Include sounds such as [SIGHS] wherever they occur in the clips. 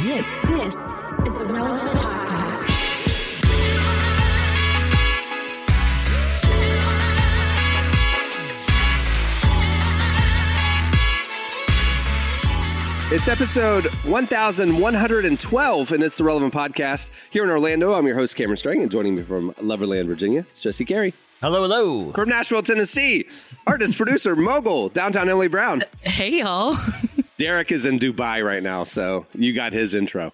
This is the Relevant Podcast. It's episode 1112, and it's the Relevant Podcast here in Orlando. I'm your host, Cameron Strang, and joining me from Loverland, Virginia, it's Jesse Carey. Hello, hello. From Nashville, Tennessee, artist, producer, [LAUGHS] mogul, downtown Emily Brown. Hey, y'all. Derek is in Dubai right now, so you got his intro.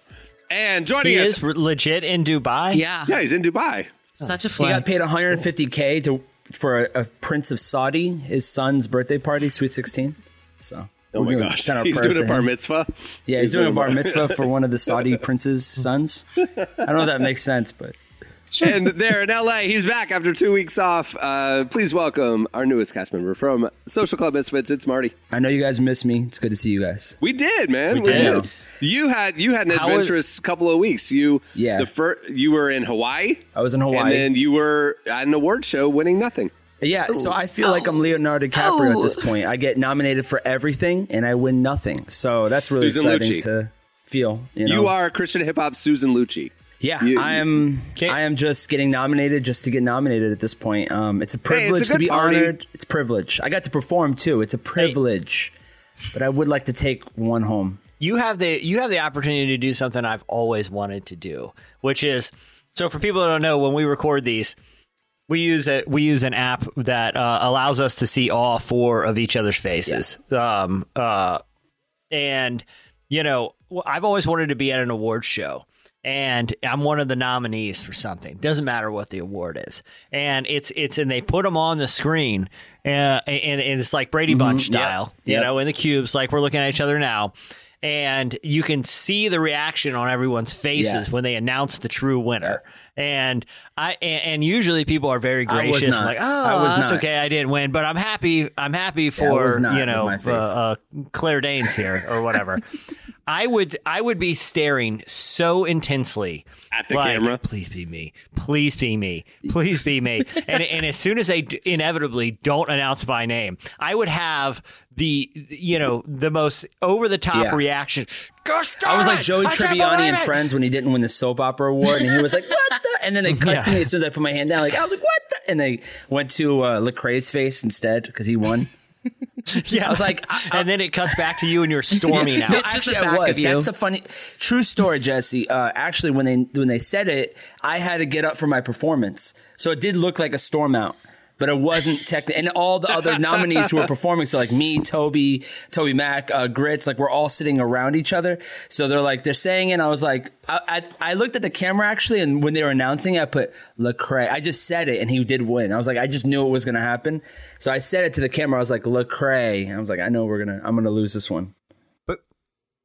And joining He us. is re- legit in Dubai. Yeah. yeah, he's in Dubai. Such a flex. He got paid 150k to for a, a Prince of Saudi, his son's birthday party, Sweet 16. So, Oh my gosh. send our He's prayers doing a to bar mitzvah. Yeah, he's, doing a bar mitzvah for [LAUGHS] one of the Saudi prince's sons. I don't know if that makes sense, but and there in LA, he's back after two weeks off. Uh, please welcome our newest cast member from Social Club Misfits. It's Marty. I know you guys miss me. It's good to see you guys. We did, man. We, did. did. You had you had an How was- adventurous couple of weeks. You Yeah. The fir- you were in Hawaii. I was in Hawaii. And then you were at an award show winning nothing. Yeah, so I feel like I'm Leonardo DiCaprio at this point. I get nominated for everything and I win nothing. So that's really Susan exciting Lucci. to feel. You, know? You are Christian hip hop Susan Lucci. Yeah, You- I am. Okay. I am just getting nominated just to get nominated at this point. Um, it's a privilege good to be party. honored. It's a privilege. I got to perform too. It's a privilege, but I would like to take one home. You have the you have the opportunity to do something I've always wanted to do, which is so for people that don't know, when we record these, we use a we use an app that uh, allows us to see all four of each other's faces. Um, uh, and you know, I've always wanted to be at an award show. And I'm one of the nominees for something. Doesn't matter what the award is, and it's it's and they put them on the screen, uh, and, and it's like Brady Bunch style, you Yep. know, in the cubes, like we're looking at each other now, and you can see the reaction on everyone's faces Yeah. when they announce the true winner. And I and, and usually people are very I was gracious, not. like, I "Oh, was that's not. okay, I didn't win, but I'm happy. I'm happy for was not you know uh, uh, Claire Danes here or whatever." [LAUGHS] I would I would be staring so intensely At the like, camera? Please be me. Please be me. Please be me. [LAUGHS] and and as soon as they d- inevitably don't announce my name, I would have the you know the most over the top Yeah. reaction. Gosh darn I was like it! Joey I can't Tribbiani believe in! Friends when he didn't win the soap opera award, and he was like, "What?" the? And then they [LAUGHS] cut to me as soon as I put my hand down. Like I was like, "What?" the? And they went to uh, Lecrae's face instead because he won. [LAUGHS] Yeah, I was like, I- I- and then it cuts back to you and you're [LAUGHS] storming No, out. It's just actually, the I back was. of you. That's the funny, true story, Jesse. Uh, actually, when they when they said it, I had to get up for my performance, so it did look like a storm out, but it wasn't tech. And all the other nominees who were performing, so like me, Toby, Toby Mac, uh, Grits, like we're all sitting around each other. So they're like they're saying, and I was like, I, I I looked at the camera actually, and when they were announcing, it, I put Lecrae. I just said it, and he did win. I was like, I just knew it was gonna happen, so I said it to the camera. I was like Lecrae. I was like, I know we're gonna, I'm gonna lose this one.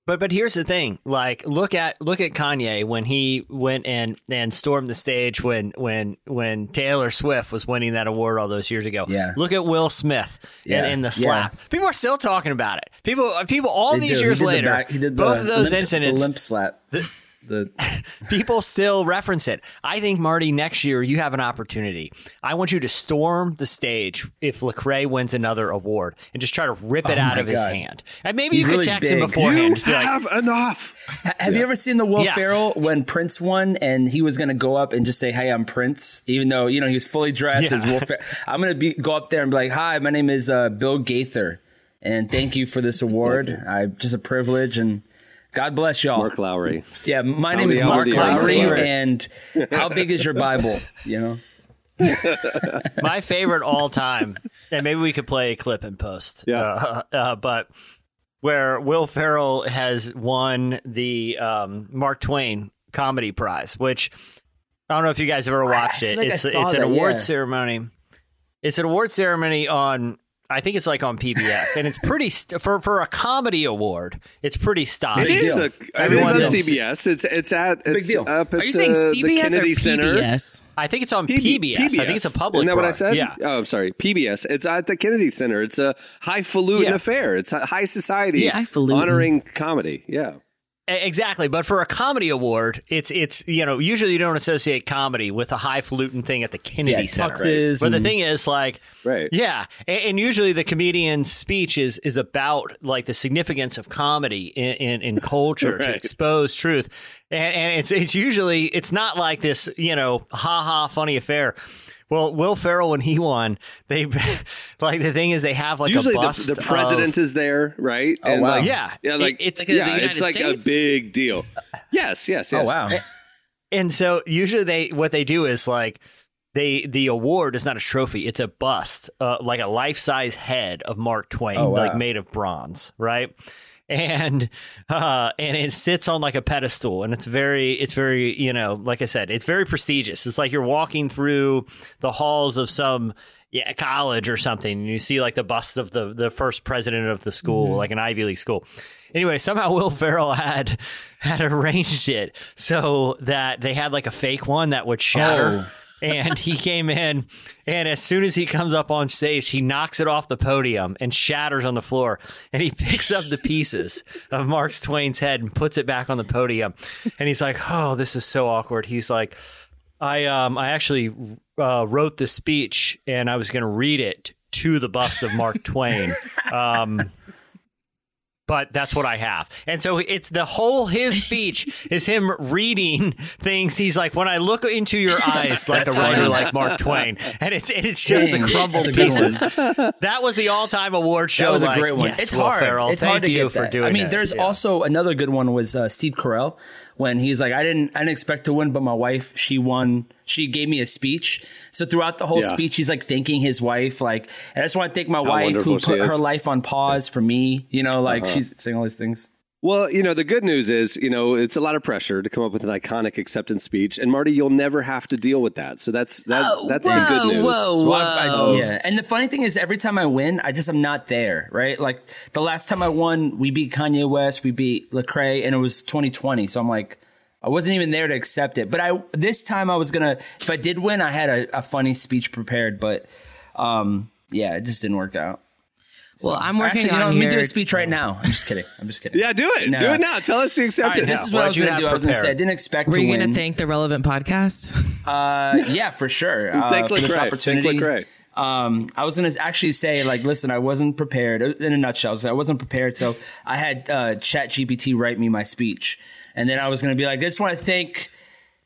But but here's the thing: like look at look at Kanye when he went and and stormed the stage when when when Taylor Swift was winning that award all those years ago. Yeah. Look at Will Smith Yeah. and, and the Yeah. slap. People are still talking about it. People people all They these do. years He did the later. back- both the of those limp- incidents. The limp slap. The, [LAUGHS] people still reference it. I think Marty, next year you have an opportunity. I want you to storm the stage if Lecrae wins another award and just try to rip it Oh out my of his hand. And maybe He's you could really text him big. beforehand. You just be like, have enough. Ha- have you ever seen the Will Yeah. Ferrell when Prince won and he was going to go up and just say, "Hey, I'm Prince," even though you know he was fully dressed Yeah. as Will Ferrell. I'm going to be go up there and be like, "Hi, my name is uh, Bill Gaither, and thank you for this [LAUGHS] award. I just a privilege and." God bless y'all. Mark Lowry. Yeah, my How name is Mark many Lowry, and how big is your Bible? You know, [LAUGHS] my favorite all time, and maybe we could play a clip and post. Yeah. Uh, uh, but where Will Ferrell has won the um, Mark Twain Comedy Prize, which I don't know if you guys have ever watched feel it. like I it's saw it's an award yeah. ceremony. It's an award ceremony on. I think it's like on PBS, and it's pretty st- for for a comedy award. It's pretty It stylish. is deal. a. It is on CBS. It's it's at it's, a big deal. up at Are you saying the, the CBS Kennedy or Center. PBS? I think it's on PB- PBS. I think it's a public. Isn't that what I said? Yeah. Oh, I'm sorry. PBS. It's at the Kennedy Center. It's a highfalutin Yeah. affair. It's a high society Yeah, highfalutin. honoring comedy. Yeah. Exactly, but for a comedy award, it's it's you know usually you don't associate comedy with a highfalutin thing at the Kennedy Yeah, Center. tuxes But the thing is, like, Right. yeah, and, and usually the comedian's speech is is about like the significance of comedy in in, in [LAUGHS] culture to expose truth, and, and it's it's usually it's not like this you know ha ha funny affair. Well, Will Ferrell when he won, they [LAUGHS] like the thing is they have like Usually a bust the, the of- president is there, right? Oh wow. Yeah. yeah, like It- it's like a- yeah, the it's United like a big deal. Yes, yes, yes. Oh wow. And so usually they what they do is like they the award is not a trophy; it's a bust, uh, like a life size head of Mark Twain, Oh, wow. like made of bronze, right? And uh, and it sits on like a pedestal, and it's very it's very you know like I said, it's very prestigious. It's like you're walking through the halls of some yeah college or something, and you see like the bust of the the first president of the school, like an Ivy League school. Anyway, somehow [LAUGHS] Will Ferrell had had arranged it so that they had like a fake one that would shatter. And he came in, and as soon as he comes up on stage, he knocks it off the podium and shatters on the floor. And he picks up the pieces of Mark Twain's head and puts it back on the podium. And he's like, "Oh, this is so awkward." He's like, "I um I actually uh, wrote the speech, and I was going to read it to the bust of Mark Twain." Um, but that's what I have. And so it's the whole his speech is him reading things. He's like, when I look into your [LAUGHS] eyes like a writer funny. like Mark Twain, and it's it's just Dang, the crumbled that's a good pieces. That was the all time award show. That was a like, great one. yes, it's Will hard. Ferrell, it's thank hard to you get for that. doing I mean, it. there's Yeah. also another good one was uh, Steve Carell when he's like, I didn't, I didn't expect to win, but my wife, she won. She gave me a speech. So throughout the whole Yeah. speech, he's like thanking his wife. Like, I just want to thank my How wife who put. Uh-huh. her life on pause for me. You know, like she's saying all these things. Well, you know, the good news is, you know, it's a lot of pressure to come up with an iconic acceptance speech, and Marty, you'll never have to deal with that. So that's that. Oh, that's whoa, the good news. whoa. So I- I- yeah. And the funny thing is, every time I win, I just am not there, right? Like the last time I won, we beat Kanye West, we beat Lecrae, and it was 2020. So I'm like, I wasn't even there to accept it. But I this time I was gonna, if I did win, I had a, a funny speech prepared, but um, yeah, it just didn't work out. Well, I'm working Actually, you know, on let me do a speech right now. I'm just kidding. I'm just kidding. [LAUGHS] Yeah, do it. No. Do it now. Tell us the acceptance. right, this is what What'd I was gonna have do. I was gonna say I didn't expect Were to you going to thank the relevant podcast? [LAUGHS] Uh, yeah, for sure. Uh, Thank for this Lecrae. Thank opportunity. Lecrae. Um, I was gonna actually say, like, listen, I wasn't prepared. In a nutshell, I wasn't prepared, so I had uh, Chat GPT write me my speech, and then I was gonna be like, I just want to thank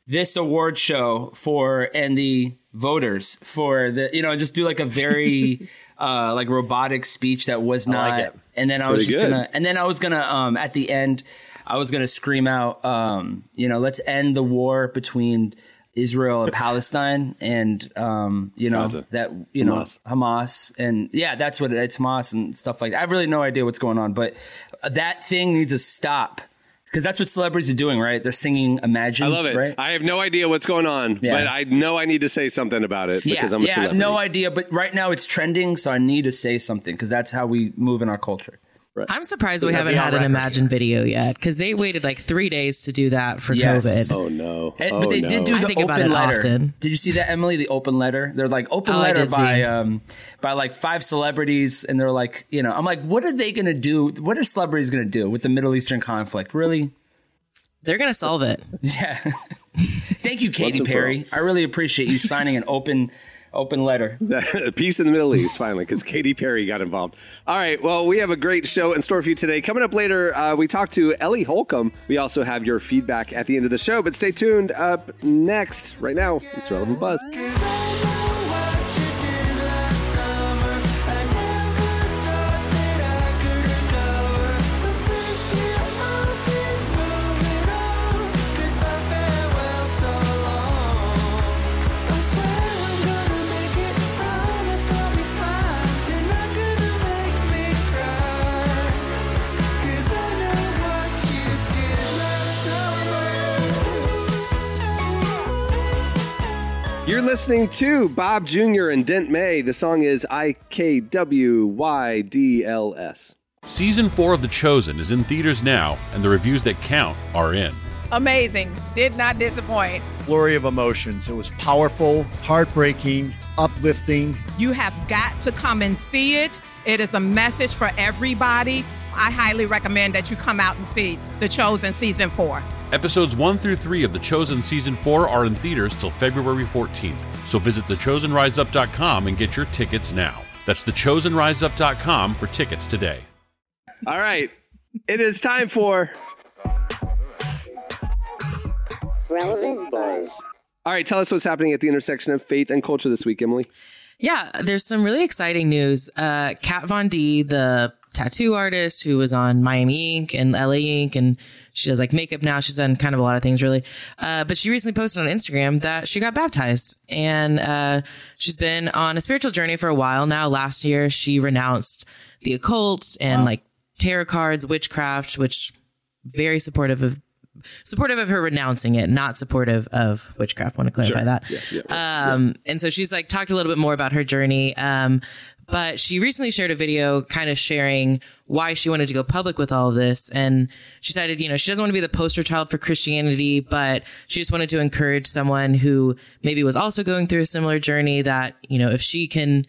this award show for and the voters for the, you know, just do like a very [LAUGHS] uh, like robotic speech that was not. like. And then I was Pretty just good. gonna, and then I was gonna, um, at the end, I was gonna scream out, um, you know, let's end the war between Israel and Palestine, and um, you know Gaza. that you know Hamas. Hamas, and yeah, that's what it, it's Hamas and stuff like. that. I have really no idea what's going on, but that thing needs to stop because that's what celebrities are doing, right? They're singing "Imagine." I love it. Right? I have no idea what's going on, Yeah. but I know I need to say something about it yeah, because I'm a yeah, I have no idea, but right now it's trending, so I need to say something because that's how we move in our culture. I'm surprised we haven't had an record. Imagine video yet because they waited like three days to do that for Yes. COVID. Oh no! And- oh, but they no. did do the think about open it letter. often. Did you see that, Emily? The open letter. They're like open Oh, letter by um by like five celebrities, and they're like, you know, I'm like, what are they gonna do? What are celebrities gonna do with the Middle Eastern conflict? Really? They're gonna solve it. [LAUGHS] Yeah. [LAUGHS] Thank you, Katy Perry. I really appreciate you signing an open open letter. [LAUGHS] Peace in the Middle East, finally, because Katy Perry got involved. All right, well, we have a great show in store for you today. Coming up later, uh, we talk to Ellie Holcomb. We also have your feedback at the end of the show, but stay tuned. Up next, right now, it's Relevant Buzz. You're listening to Bob Jr. and Dent May. The song is IKWYDLS. Season 4 of The Chosen is in theaters now, and the reviews that count are in. amazing. Did not disappoint. flurry of emotions. It was powerful, heartbreaking, uplifting. You have got to come and see it. It is a message for everybody. I highly recommend that you come out and see The Chosen Season 4. Episodes 1 through 3 of The Chosen Season 4 are in theaters till February 14th, so visit thechosenriseup.com and get your tickets now. That's thechosenriseup.com for tickets today. All right. It is time for. Relevant Buzz. All right. Tell us what's happening at the intersection of faith and culture this week, Emily. Yeah, there's some really exciting news. Uh, Kat Von D, the tattoo artist who was on Miami Ink and LA Ink, and she does like makeup now. She's done kind of a lot of things really. Uh, but she recently posted on Instagram that she got baptized and, uh, she's been on a spiritual journey for a while now. Last year, she renounced the occult and like tarot cards, witchcraft, which very supportive of supportive of her renouncing it, not supportive of witchcraft. Want to clarify that. um, and so she's like talked a little bit more about her journey. Um, but she recently shared a video kind of sharing why she wanted to go public with all of this. And she decided, you know, she doesn't want to be the poster child for Christianity, but she just wanted to encourage someone who maybe was also going through a similar journey that, you know, if she can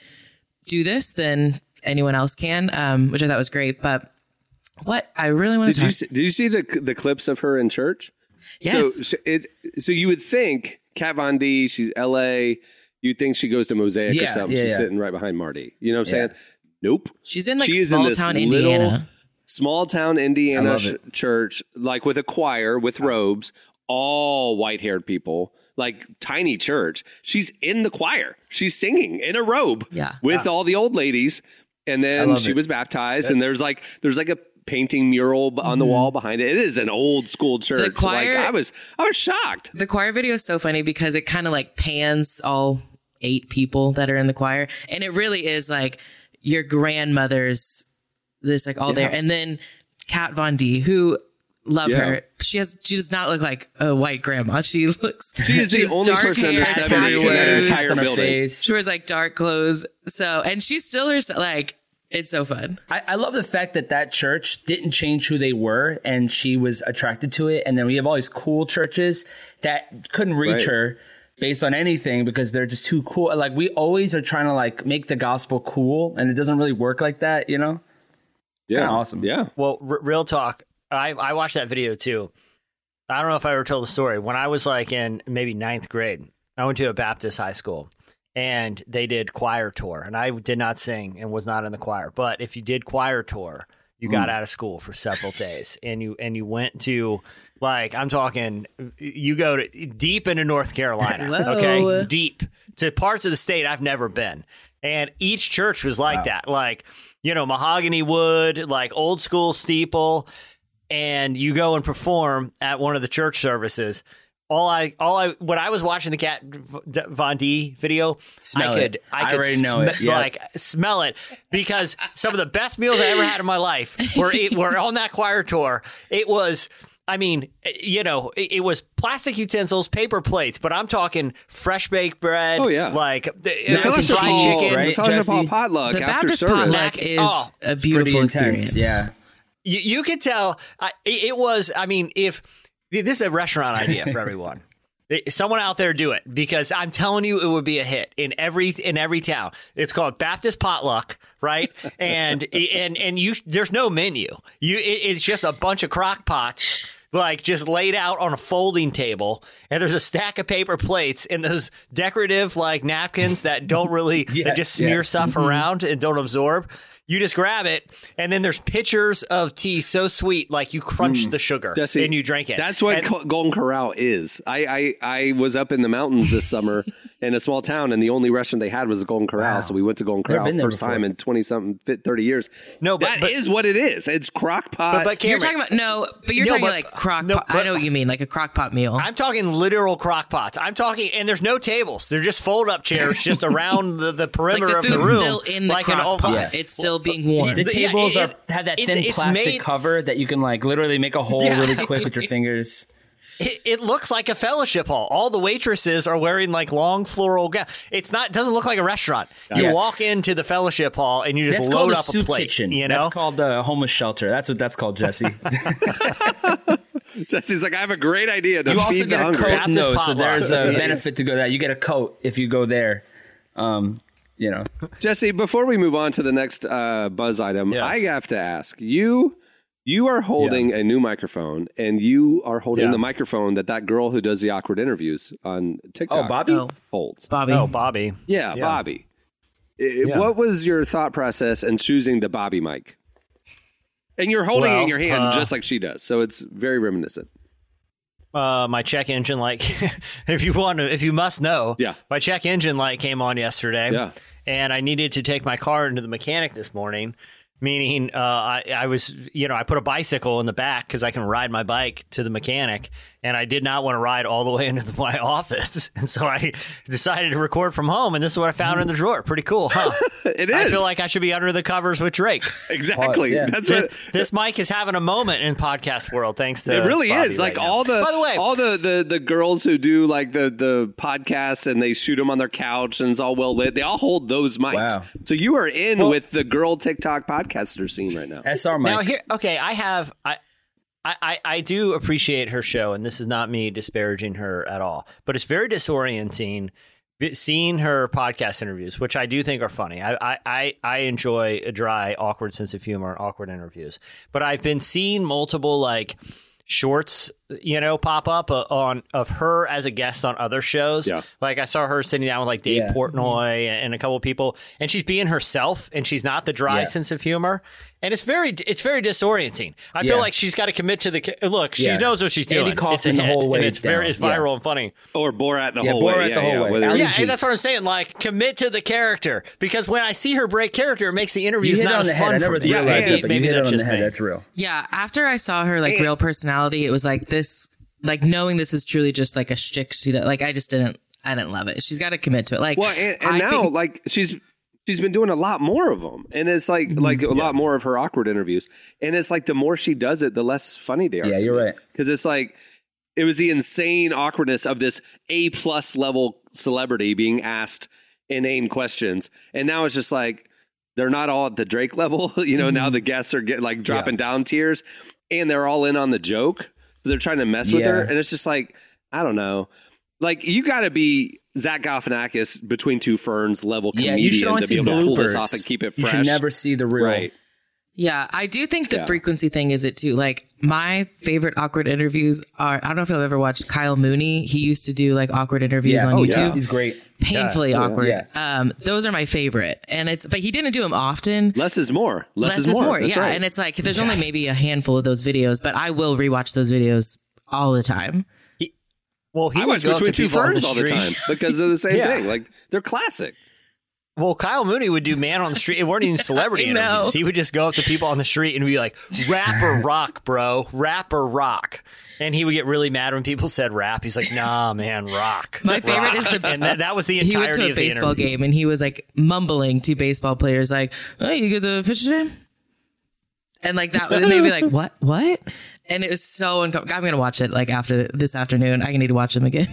do this, then anyone else can, um, which I thought was great. But what I really want Did to you talk see, did you see the the clips of her in church? Yes. So, so it so you would think Kat Von D, she's L.A. You'd think she goes to Mosaic or something. yeah, she's yeah. sitting right behind Marty. You know what I'm Yeah. saying? Nope. She's in like She is small this town little Indiana. Small town Indiana sh- church, like with a choir with robes, all white haired people, like tiny church. She's in the choir. She's singing in a robe Yeah. with all the old ladies. And then she it. was baptized, and there's like there's like a painting mural b- on the mm-hmm. wall behind it. It is an old school church. choir- like I was I was shocked. The choir video is so funny because it kind of like pans all eight people that are in the choir. And it really is like your grandmother's, this like all there. And then Kat Von D, who love Yeah. her. She has, she does not look like a white grandma. She looks, She is the only dark person under hair, 70 in that tattoos. entire on her building. face. She wears like dark clothes. So, and she's still herself. Like, it's so fun. I, I love the fact that that church didn't change who they were and she was attracted to it. And then we have all these cool churches that couldn't reach Right. her based on anything because they're just too cool. Like we always are trying to like make the gospel cool and it doesn't really work like that, you know? yeah, kinda awesome. Yeah. Well, r- real talk. I I watched that video too. I don't know if I ever told the story. When I was like in maybe ninth grade, I went to a Baptist high school, and they did choir tour, and I did not sing and was not in the choir. But if you did choir tour, you got hmm. out of school for several days, and you and you went to like I'm talking, you go to deep into North Carolina, [LAUGHS] Whoa. okay, deep to parts of the state I've never been. And each church was like that, like, you know, mahogany wood, like old school steeple. And you go and perform at one of the church services. All I, all I, when I was watching the Kat Von D video, Smell I could, I I could already know it. sm- Yeah. like smell it because some of the best meals I ever had in my life were were on that choir tour. It was. I mean, you know, it, it was plastic utensils, paper plates, but I'm talking fresh baked bread. Oh, yeah. like the, The uh, fellowship fried hall, chicken. right? the fellowship Jesse? hall potluck The after Baptist service. potluck is oh, a Pretty beautiful intense. experience. Yeah. You, you could tell I, it it was. I mean, if this is a restaurant idea for everyone. [LAUGHS] Someone out there do it because I'm telling you it would be a hit in every in every town. It's called Baptist Potluck, right? And [LAUGHS] and and you there's no menu. You it, it's just a bunch of crock pots like just laid out on a folding table and there's a stack of paper plates and those decorative like napkins that don't really [LAUGHS] that just smear yes. stuff mm-hmm. around and don't absorb. You just grab it, and then there's pitchers of tea so sweet, like you crunch mm. the sugar Jesse, and you drink it. That's what And- Golden Corral is. I, I I was up in the mountains this summer [LAUGHS] in a small town, and the only restaurant they had was the Golden Corral. So we went to Golden Never Corral been there first before. time in twenty something, thirty years. No, but- that but- is what it is. It's crock pot. but, but You're talking about no, but you're No, talking but- like crock. no, pot. I know what you mean, like a crock pot meal. I'm talking literal crock pots. I'm talking, and there's no tables. They're just fold up chairs just [LAUGHS] around the, the like perimeter the of the room. still in the like an crock old- pot. Yeah. It's still being warm. The Yeah, tables it- are have that it's- thin it's plastic made- cover that you can like literally make a hole Yeah. really quick with your [LAUGHS] fingers. It, it looks like a fellowship hall. All the waitresses are wearing like long floral gowns. It's not. It Doesn't look like a restaurant. You Yeah. walk into the fellowship hall and you just That's load called a up soup a plate. kitchen. You know, That's called the homeless shelter. That's what that's called, Jesse. [LAUGHS] Jesse's like, I have a great idea to you also feed the get a hungry. coat. No, so there's a [LAUGHS] benefit to go there. You get a coat if you go there. Um, you know. Jesse, before we move on to the next uh, buzz item, Yes. I have to ask you. You are holding a new microphone, and you are holding Yeah. the microphone that that girl who does the awkward interviews on TikTok Oh, Bobby? Oh. holds. Bobby. Oh, Bobby. Yeah, Yeah. Bobby. I- What was your thought process in choosing the Bobby mic? And you're holding it in your hand uh, just like she does, so it's very reminiscent. uh, my check engine light. [LAUGHS] if you want to, if you must know, Yeah. my check engine light came on yesterday. Yeah. and I needed to take my car into the mechanic this morning. Meaning, uh, I, I was, you know, I put a bicycle in the back because I can ride my bike to the mechanic, and I did not want to ride all the way into the, my [LAUGHS] office, [LAUGHS] and so I decided to record from home. And this is what I found in the drawer. Pretty cool, huh? [LAUGHS] It is. I feel like I should be under the covers with Drake. exactly. Pause, yeah. That's this, what this mic is having a moment in podcast world, thanks to it really Bobby is. right Like now. all the By the way, all the, the the girls who do like the the podcasts and they shoot them on their couch and it's all well lit. They all hold those mics. Wow. So you are in with the girl TikTok podcaster scene right now. SR mic. Now here, okay, I have I. I, I, I do appreciate her show, and this is not me disparaging her at all, but it's very disorienting seeing her podcast interviews, which I do think are funny. I, I, I, enjoy a dry, awkward sense of humor and awkward interviews, but I've been seeing multiple like shorts, you know, pop up uh, on of her as a guest on other shows. Yeah. Like I saw her sitting down with like Dave Yeah. Portnoy and a couple people, and she's being herself, and she's not the dry Yeah. sense of humor, and it's very it's very disorienting. I Yeah. feel like she's got to commit to the look. She Yeah. knows what she's Andy doing. it's a Kaufman the whole way and it's very it's viral Yeah. and funny. Or Borat the Yeah, whole Borat way. the whole way. Whether- Yeah, and that's what I'm saying. Like commit to the character because when I see her break character, it makes the You interviews not as fun I never for me. realized Maybe- but you hit it that's on the just head. That's real. Yeah, after I saw her like real personality, it was like this, like knowing this is truly just like a shtick. She like I just didn't, I didn't love it. She's got to commit to it. Like, Well, and, and now think- like she's she's been doing a lot more of them, and it's like Mm-hmm. like a lot more of her awkward interviews, and it's like the more she does it, the less funny they are. Yeah, you're right. Because it's like it was the insane awkwardness of this A plus level celebrity being asked inane questions, and now it's just like they're not all at the Drake level. [LAUGHS] You know, Mm-hmm. now the guests are getting like dropping down tiers, and they're all in on the joke, so they're trying to mess with her, and it's just like I don't know. Like you got to be Zach Galifianakis between two ferns level Yeah, you should only to see be able to pull this off and keep it fresh. You should never see the real. right. Yeah, I do think the Yeah. frequency thing is it too. Like my favorite awkward interviews are I don't know if you've ever watched Kyle Mooney. He used to do like awkward interviews Yeah. on Oh, YouTube. yeah. He's great. Painfully awkward. Yeah. Um, those are my favorite. And it's but he didn't do them often. Less is more. Less, is, more. That's yeah. right. And it's like there's only maybe a handful of those videos, but I will rewatch those videos all the time. Well, he I would watch go between to two people on ferns all the time [LAUGHS] because of the same Yeah. thing. Like they're classic. Well, Kyle Mooney would do man on the street. It weren't even [LAUGHS] celebrity I know. interviews. He would just go up to people on the street and be like, "Rap or [LAUGHS] rock, bro? Rap or rock?" And he would get really mad when people said rap. He's like, "Nah, man, rock." My favorite is the and that, that was the he entirety went to a baseball game and he was like mumbling to baseball players like, "Oh, you get the pitch today?" And like that, and they'd be like, "What? What?" And it was so uncomfortable. I'm gonna watch it like after this afternoon. I need to watch them again.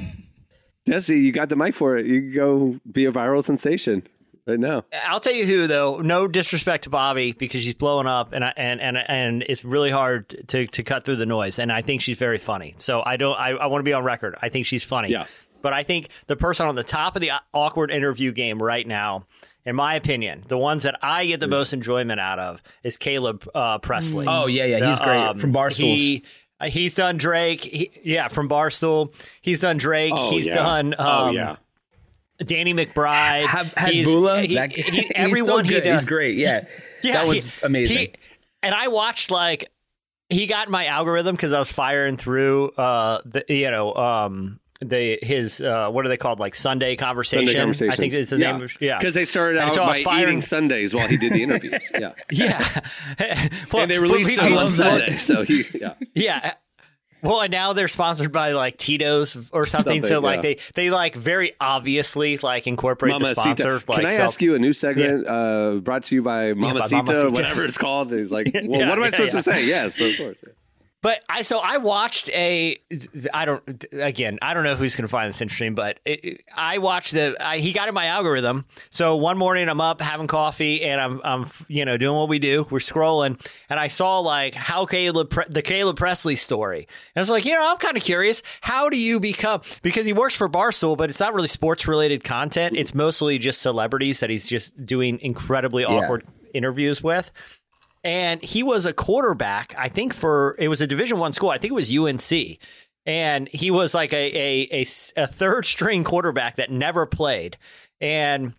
[LAUGHS] Jesse, you got the mic for it. You can go be a viral sensation right now. I'll tell you who though. No disrespect to Bobby because she's blowing up and I, and and and it's really hard to to cut through the noise. And I think she's very funny. So I don't. I, I want to be on record. I think she's funny. Yeah. But I think the person on the top of the uh, awkward interview game right now, in my opinion, the ones that I get the most enjoyment out of is Caleb uh, Pressley. Oh yeah, yeah. He's great Um, from Barstools. He, uh, he's done Drake. He, yeah, from Barstool. He's done Drake. Oh, he's yeah. done. Um, oh yeah. Danny McBride. Have, He's- Hasbullah. he- that, he- [LAUGHS] everyone so he does. He's great. Yeah, [LAUGHS] Yeah, that was amazing. and I watched like he got my algorithm because I was firing through uh the you know um the his uh what are they called like Sunday conversation Sunday conversations. I think it's the yeah. name of yeah Because they started out so by firing- eating Sundays while he did the interviews. [LAUGHS] Yeah. yeah [LAUGHS] well, and they released him on well, Sunday. So he, yeah. [LAUGHS] yeah well and now they're sponsored by like Tito's or something, so like yeah. they they like very obviously like incorporate the sponsor like Can I self- ask you a new segment uh, brought to you by by Mamacita, Mamacita. whatever it's called? He's like, well, Yeah, what am I supposed yeah. to say? Yes, of course. But I so I watched a I don't again I don't know who's going to find this interesting, but it, I watched the I, he got in my algorithm. So one morning I'm up having coffee and I'm I'm you know doing what we do. We're scrolling and I saw like how Caleb Pre- the Caleb Pressley story. And I was like, you know, I'm kind of curious. How do you become because he works for Barstool, but it's not really sports related content. It's mostly just celebrities that he's just doing incredibly awkward interviews with and he was a quarterback i think for it was a division one school i think it was unc and he was like a a third string quarterback that never played and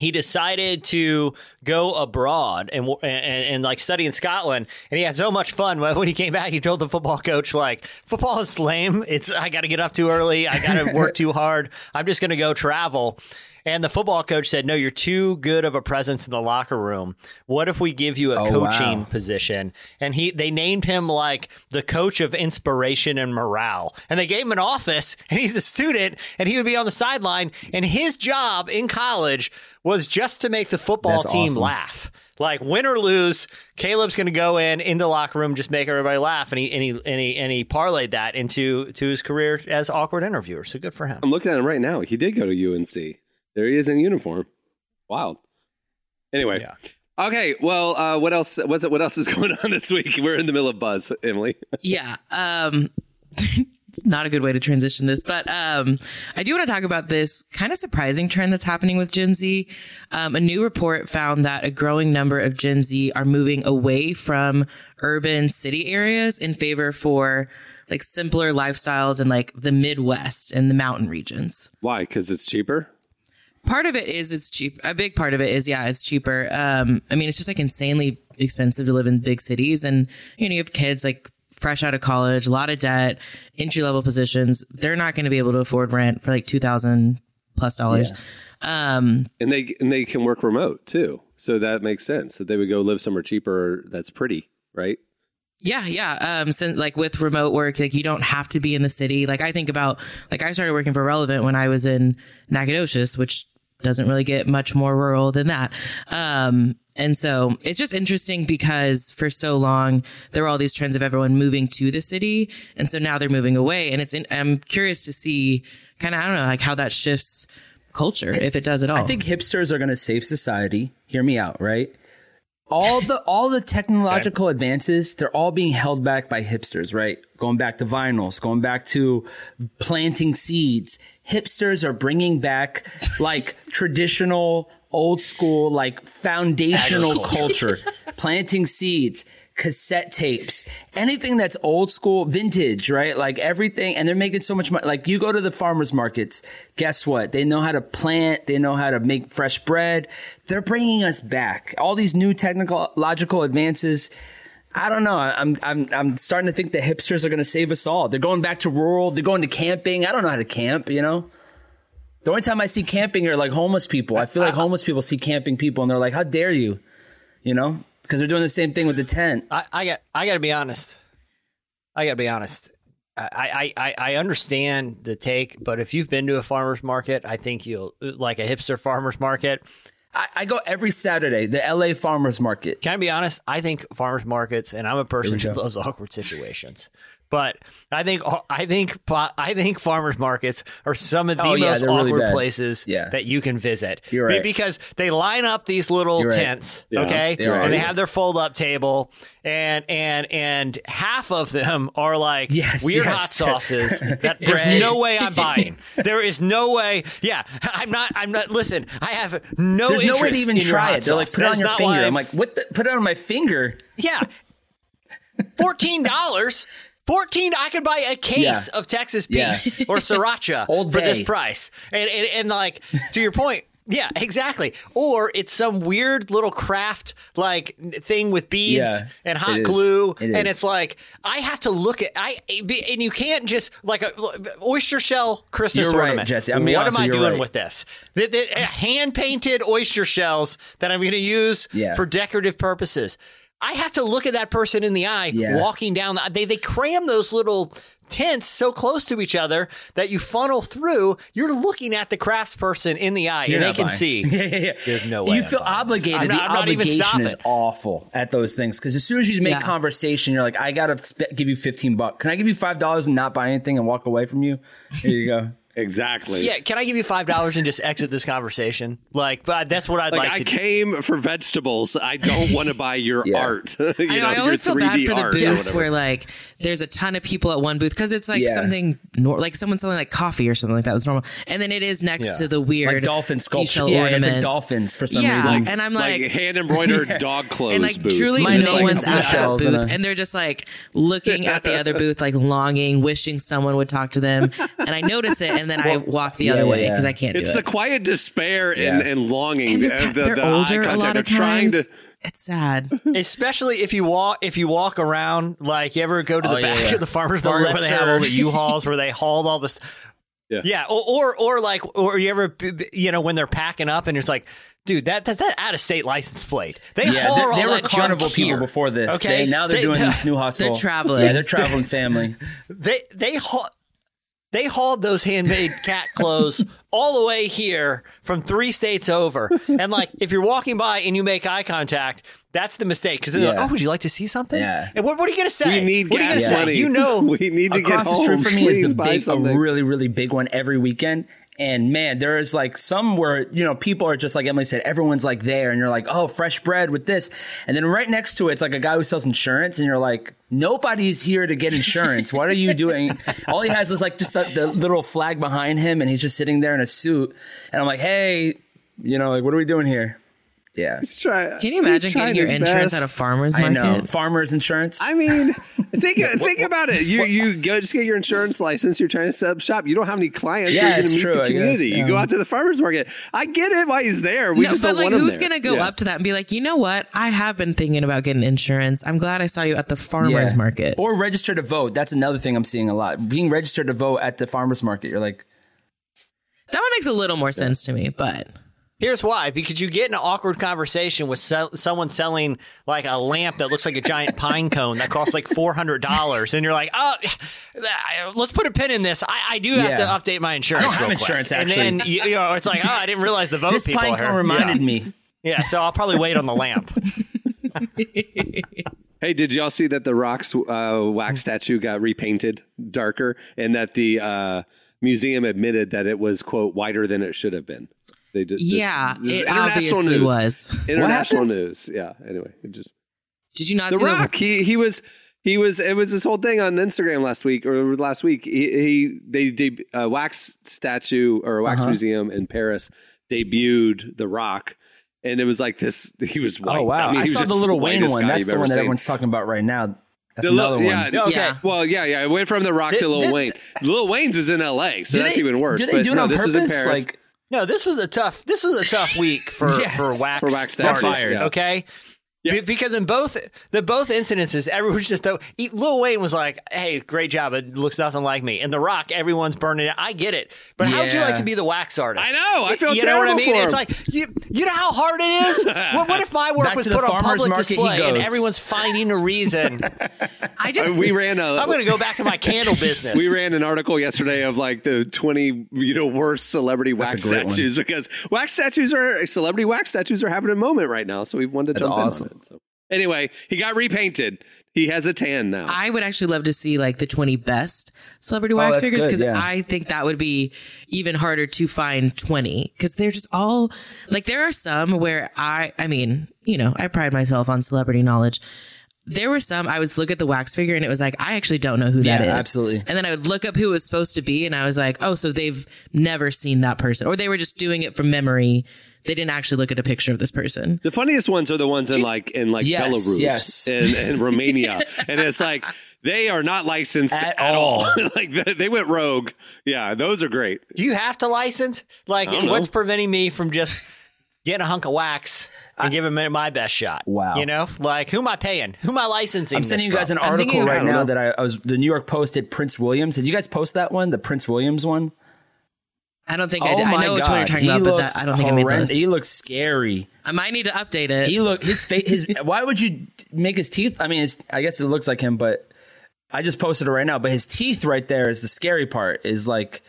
he decided to go abroad and, and and like study in Scotland, and he had so much fun. When he came back, he told the football coach like, "Football is lame. It's I got to get up too early. I got to work [LAUGHS] too hard. I'm just going to go travel." And the football coach said, "No, you're too good of a presence in the locker room. What if we give you a Oh, coaching wow. position?" And he they named him like the coach of inspiration and morale. And they gave him an office, [LAUGHS] and he's a student, and he would be on the sideline. And his job in college was just to make the football That's team awesome. laugh. Like win or lose, Caleb's going to go in in the locker room, just make everybody laugh, and he and he and he and he parlayed that into to his career as awkward interviewer. So good for him. I'm looking at him right now. He did go to UNC. There he is in uniform. Wild. Anyway. Yeah. Okay. Well, uh, what else? What's it? What else is [LAUGHS] going on this week? We're in the middle of buzz, Emily. [LAUGHS] Yeah. Um, [LAUGHS] not a good way to transition this, but um, I do want to talk about this kind of surprising trend that's happening with Gen Z. Um, a new report found that a growing number of Gen Z are moving away from urban city areas in favor for like simpler lifestyles in like the Midwest and the mountain regions. Why? Because it's cheaper. Part of it is it's cheap. A big part of it is yeah, it's cheaper. Um, I mean, it's just like insanely expensive to live in big cities, and you know, you have kids like fresh out of college, a lot of debt, entry level positions. They're not going to be able to afford rent for like two thousand plus dollars. Um, and they and they can work remote too. So that makes sense that they would go live somewhere cheaper that's pretty, right? Yeah, yeah. Um, since like with remote work, like you don't have to be in the city. Like I think about, like I started working for Relevant when I was in Nacogdoches, which doesn't really get much more rural than that. Um, and so it's just interesting because for so long there were all these trends of everyone moving to the city, and so now they're moving away. And it's in, I'm curious to see kind of I don't know like how that shifts culture if it does at all. I think hipsters are going to save society. Hear me out, right? All the all the technological advances, they're all being held back by hipsters, right? Going back to vinyls, going back to planting seeds. Hipsters are bringing back like traditional, old school, like foundational culture, planting seeds, cassette tapes, anything that's old school, vintage, right? Like everything. And they're making so much money. Like you go to the farmers markets, guess what? They know how to plant. They know how to make fresh bread. They're bringing us back. All these new technological advances. I don't know. I'm I'm I'm starting to think the hipsters are going to save us all. They're going back to rural. They're going to camping. I don't know how to camp. You know. The only time I see camping are like homeless people. I feel like [LAUGHS] homeless people see camping people and they're like, "How dare you?" You know, because they're doing the same thing with the tent. I, I got I got to be honest. I got to be honest. I, I, I I understand the take, but if you've been to a farmer's market, I think you'll like a hipster farmer's market. I, I go every Saturday, the LA Farmers Market. Can I be honest? I think farmers markets, and I'm a person who loves awkward situations. But I think I think I think farmers markets are some of the Oh, yeah, most they're really awkward places Yeah. that you can visit. You're right. Because they line up these little right. tents, Yeah, okay, and they have their fold up table, and and and half of them are like Yes, weird yes. hot [LAUGHS] sauces that there's no way I'm buying. there is no way. Yeah, I'm not. I'm not. Listen, I have no. There's no way to even try it. They're like, put it on your finger. I'm like, what? The, put it on my finger. yeah. [LAUGHS] Fourteen dollars. Fourteen. I could buy a case Yeah. of Texas Pete Yeah. or [LAUGHS] Sriracha Old for this price, and, and and like to your point. Yeah, exactly. Or it's some weird little craft like thing with beads Yeah, and hot it glue, It and it's like I have to look at I and you can't just like uh, a oyster shell Christmas You're right, ornament. Jesse. I'm what am I doing right. with this? The, the [SIGHS] hand painted oyster shells that I'm going to use Yeah. for decorative purposes. I have to look at that person in the eye Yeah. walking down. The, they they cram those little tents so close to each other that you funnel through. You're looking at the craftsperson in the eye, You're and they can buying. see. [LAUGHS] Yeah, yeah, yeah. There's no way You I'm feel obligated. I'm not- the I'm not even obligation is awful at those things because as soon as you make Yeah. conversation, you're like, I gotta sp- give you fifteen bucks. Can I give you five dollars and not buy anything and walk away from you? Here you go. Exactly. Yeah, can I give you five dollars and just exit this conversation? Like, but that's what I'd Like, like, I do. came for vegetables. I don't [LAUGHS] want to buy your Yeah. art. [LAUGHS] you I know. know, I your always feel bad for the booths where like there's a ton of people at one booth because it's like Yeah. something nor- like someone selling like coffee or something like that. That's normal, and then it is next Yeah. to the weird Like dolphin sculpture. seashell Yeah, it's ornaments. like dolphins for some yeah, reason. and I'm like, like. hand embroidered [LAUGHS] dog clothes and like booth. truly, Mine's no like one's at that seashells and booth, a- and they're just like looking at the other booth, like longing, wishing someone would talk to them. And I notice it, and then I walk the yeah, other way yeah. because I can't It's do it. It's the quiet despair and, Yeah. and longing. and they're, uh, the, they're the older a lot of times. to. It's sad. [LAUGHS] Especially if you walk if you walk around, like you ever go to the Oh, back yeah. of the farmers market where they have all the U-Hauls where they [LAUGHS] hauled all this. Yeah. Yeah, or, or or like or you ever you know when they're packing up and it's like, dude, that that's that out of state license plate. They Yeah, haul they, all they were that junk carnival people here. before this. Okay, They- now they're They- doing [LAUGHS] this new hustle. They're traveling. Yeah, they're traveling family. They they haul. They hauled those handmade [LAUGHS] cat clothes all the way here from three states over. And like, if you're walking by and you make eye contact, that's the mistake. Because they're like, "Oh, would you like to see something?" Yeah. And what, what are you going to say? We need what are you gonna say? You know, [LAUGHS] we need to Across get the street from me Please is the big, a really, really big one every weekend. And man, there is like some where, you know, people are just like Emily said, everyone's like there and you're like, oh, fresh bread with this. And then right next to it, it's like a guy who sells insurance and you're like, nobody's here to get insurance. What are you doing? [LAUGHS] All he has is like just the, the little flag behind him and he's just sitting there in a suit. And I'm like, hey, you know, like, what are we doing here? Yeah. He's try- Can you imagine getting your insurance best. at a farmer's I market? know. Farmers insurance. I mean, think think about it. You you go just get your insurance license. You're trying to set up shop. You don't have any clients. Yeah, you're going it's to meet true, the I guess, community. You go out to the farmers market. I get it why he's there. We no, just but don't like, want him who's there. gonna go Yeah. up to that and be like, you know what? I have been thinking about getting insurance. I'm glad I saw you at the farmers Yeah. market. Or register to vote. That's another thing I'm seeing a lot. Being registered to vote at the farmers market. You're like, that one makes a little more sense to me, but Here's why: because you get in an awkward conversation with se- someone selling like a lamp that looks like a giant pine cone that costs like four hundred dollars, and you're like, "Oh, let's put a pin in this. I, I do have to update my insurance." I don't have real quick." insurance, actually. And then you, you know, it's like, "Oh, I didn't realize the vote this people pine cone reminded yeah. me. Yeah, so I'll probably wait on the lamp. [LAUGHS] Hey, did y'all see that the Rock's uh, wax statue got repainted darker, and that the uh, museum admitted that it was quote wider than it should have been? They just this- yeah, this is it international obviously news. was. International news. Yeah. Anyway, it just Did you not see the see Rock. He he was he was it was this whole thing on Instagram last week or last week. He, he they did a wax statue or a wax Uh-huh. museum in Paris debuted the Rock. And it was like this. He was white. Oh wow! I, mean, he was saw just the little Wayne one. That's the one that seen. everyone's talking about right now. That's The another Lil- one. Yeah, okay. Yeah. Well, yeah, yeah. It went from the Rock to Lil Th- Wayne. Lil Wayne's is in L.A., so that's they- even worse. Do they but do it no, on this was in purpose? Paris. Like, No, this was a tough. This was a tough week for [LAUGHS] Yes. for wax For wax artists. statues, yeah. Okay. Be- Because in both the both incidences, everyone's just e- Lil Wayne was like, "Hey, great job! It looks nothing like me." And The Rock, everyone's burning it. I get it, but how would you like to be the wax artist? I know, I feel you know what I terrible mean? for It's like you, you know how hard it is. [LAUGHS] what, what if my work Back was put on public display and everyone's finding a reason? [LAUGHS] I just we ran a. I'm going to go back to my candle business. we ran an article yesterday of like the 20 you know worst celebrity wax a great one. statues because wax statues are celebrity wax statues are having a moment right now. So we wanted to That's jump awesome. in on it. So anyway, he got repainted. He has a tan now. I would actually love to see like the 20 best celebrity oh, wax that's figures because yeah. I think that would be even harder to find 20 because they're just all like there are some where I I mean, you know, I pride myself on celebrity knowledge. There were some I would look at the wax figure and it was like I actually don't know who that is. Yeah, absolutely. And then I would look up who it was supposed to be and I was like, "Oh, so they've never seen that person or they were just doing it from memory. They didn't actually look at a picture of this person." The funniest ones are the ones in like in like Yes, Belarus yes. and, and Romania, and it's like they are not licensed at, At all. all. [LAUGHS] like they, they went rogue. Yeah, those are great. Do you have to license? Like, what's preventing me from just getting a hunk of wax and giving it my best shot? Wow. You know, like who am I paying? Who am I licensing? I'm sending this you guys from? an article thinking- right now know. that I, I was. The New York Post did Prince Williams. Did you guys post that one? The Prince Williams one. I don't think I oh did. I know which God. one you're talking he about, but looks that, I don't think I made horrendous. He looks scary. I might need to update it. He look his face. His why would you make his teeth? I mean, it's, I guess it looks like him, but I just posted it right now. But his teeth right there is the scary part. Is like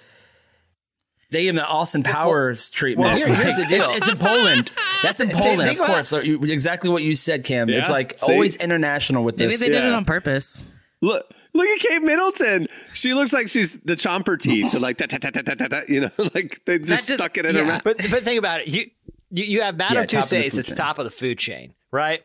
they give him the Austin Powers treatment. well, here- here's the deal. It's, it's in Poland. That's in [LAUGHS] Poland, think of course. Like, exactly what you said, Cam. It's like see? always international with Maybe this. Maybe they did it on purpose. Look, look at Kate Middleton. She looks like she's the chomper teeth. They're like, ta, ta, ta, ta, ta, ta, ta, you know, [LAUGHS] like they just, just- stuck it in yeah. her mouth. But but think about it. You you, you have Madame Yeah, top of the Tussauds. food It's chain. top of the food chain, right?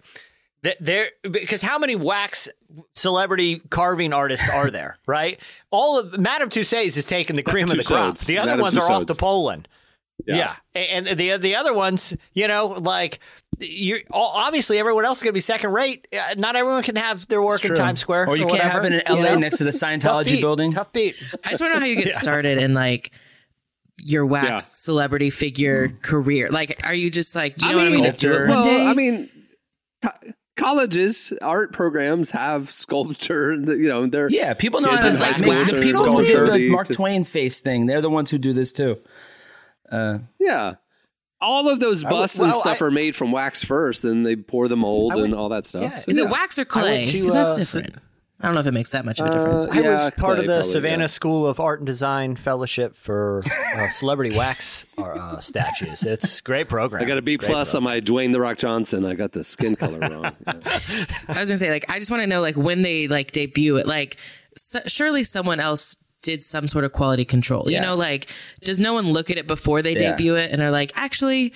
Th- There because how many wax celebrity carving artists are there, right? All of Madame Tussauds is taking the cream of the crop. Tussauds. The other Madame ones are off to Tussauds. Poland. Yeah. Yeah. And and the the other ones, you know, like you're obviously everyone else is going to be second rate. Uh, Not everyone can have their work in True. Times Square, Or you can't whatever, have it in you LA know? next to the [LAUGHS] Scientology beat, building. Tough beat. I just want to know how you get started in like your wax Yeah. celebrity figure career. Like, are you just like you I know what I mean- mean? Do it one well, day. I mean, co- colleges, art programs have sculpture. You know, they're Yeah, people know Kids how to in like the people who do the Mark to- Twain face thing. They're the ones who do this too. Yeah. All of those busts and well, stuff I- are made from wax first, and they pour the mold I and all that stuff. yeah. So, Is yeah. it wax or I clay? went to, Because that's uh, s- different. I don't know if it makes that much of a difference. Uh, I Yeah, was part of the Savannah yeah. School of Art and Design Fellowship for uh, Celebrity Wax uh, Statues. It's a great program. I got a B Great plus on my Dwayne the Rock Johnson. I got the skin color wrong. Yeah. [LAUGHS] I was gonna say, like, I just want to know, like, when they like debut it, like, s surely someone else did some sort of quality control. You know, like, does no one look at it before they Yeah. debut it and are like, actually,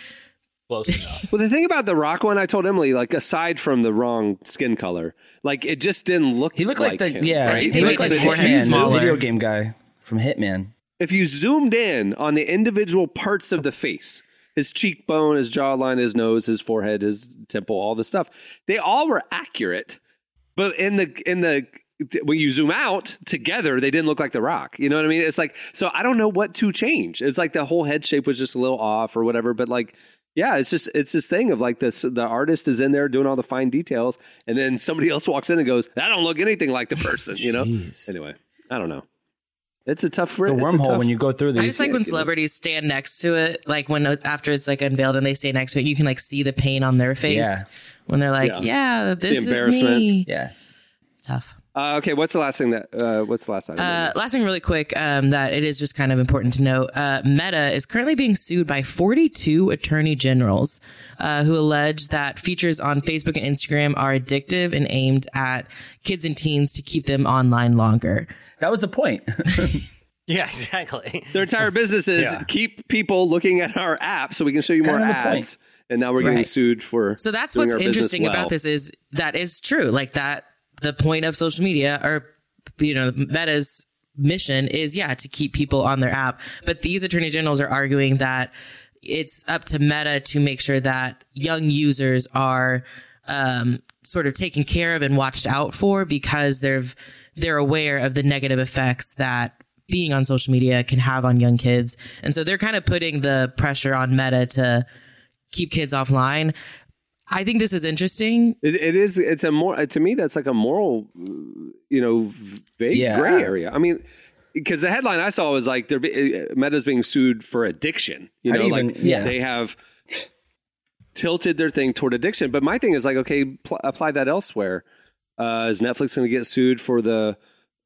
Close [LAUGHS] enough. Well, the thing about the Rock one, I told Emily, like aside from the wrong skin color, like it just didn't look. He looked like, the him, yeah. right? think He they looked made like the Hitman, video game guy from Hitman. if you zoomed in on the individual parts of the face, his cheekbone, his jawline, his nose, his forehead, his temple, all the stuff, they all were accurate. But in the in the when you zoom out together, they didn't look like the Rock. You know what I mean? It's like so I don't know what to change. It's like the whole head shape was just a little off or whatever. But like. Yeah, it's just it's this thing of like this the artist is in there doing all the fine details and then somebody else walks in and goes, I don't look anything like the person, you know? Anyway, I don't know. It's a tough It's a wormhole tough- when you go through these. I just like when celebrities stand next to it, like when after it's like unveiled and they stay next to it, you can like see the pain on their face Yeah. when they're like, Yeah. "Yeah, this is me." yeah. Tough. Uh, okay, what's the last thing that? Uh, what's the last item? Uh, last thing, really quick, um, that it is just kind of important to note. Uh, Meta is currently being sued by 42 attorney generals uh, who allege that features on Facebook and Instagram are addictive and aimed at kids and teens to keep them online longer. That was the point. [LAUGHS] Yeah, exactly. Their entire business is Yeah. keep people looking at our app so we can show you more Kind of the ads. And now we're getting Right. sued for. So that's doing what's our interesting well. about this is that is true. Like that, the point of social media or, you know, Meta's mission is, yeah, to keep people on their app. But these attorney generals are arguing that it's up to Meta to make sure that young users are, um, sort of taken care of and watched out for because they're, they're aware of the negative effects that being on social media can have on young kids. And so they're kind of putting the pressure on Meta to, keep kids offline. I think this is interesting. It, it is. It's a more to me. That's like a moral, you know, vague Yeah. gray area. I mean, because the headline I saw was like they're be- uh, Meta's being sued for addiction. You I'd know, even- like yeah. they have tilted their thing toward addiction. But my thing is like, okay, pl- apply that elsewhere. Uh, is Netflix going to get sued for the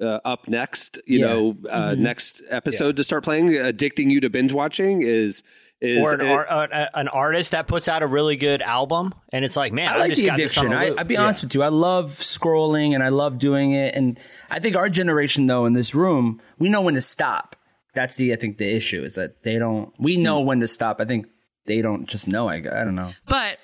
uh, up next? You Yeah. know, uh, next episode to start playing, addicting you to binge watching is is Or an, it- ar- uh, an artist that puts out a really good album, and it's like, man, I I, like just the got addiction. a I, loop. I'll be honest with you. I love scrolling and I love doing it. And I think our generation, though, in this room, we know when to stop. That's the I think the issue is that they don't. We know when to stop. I think they don't just know. I, I don't know. But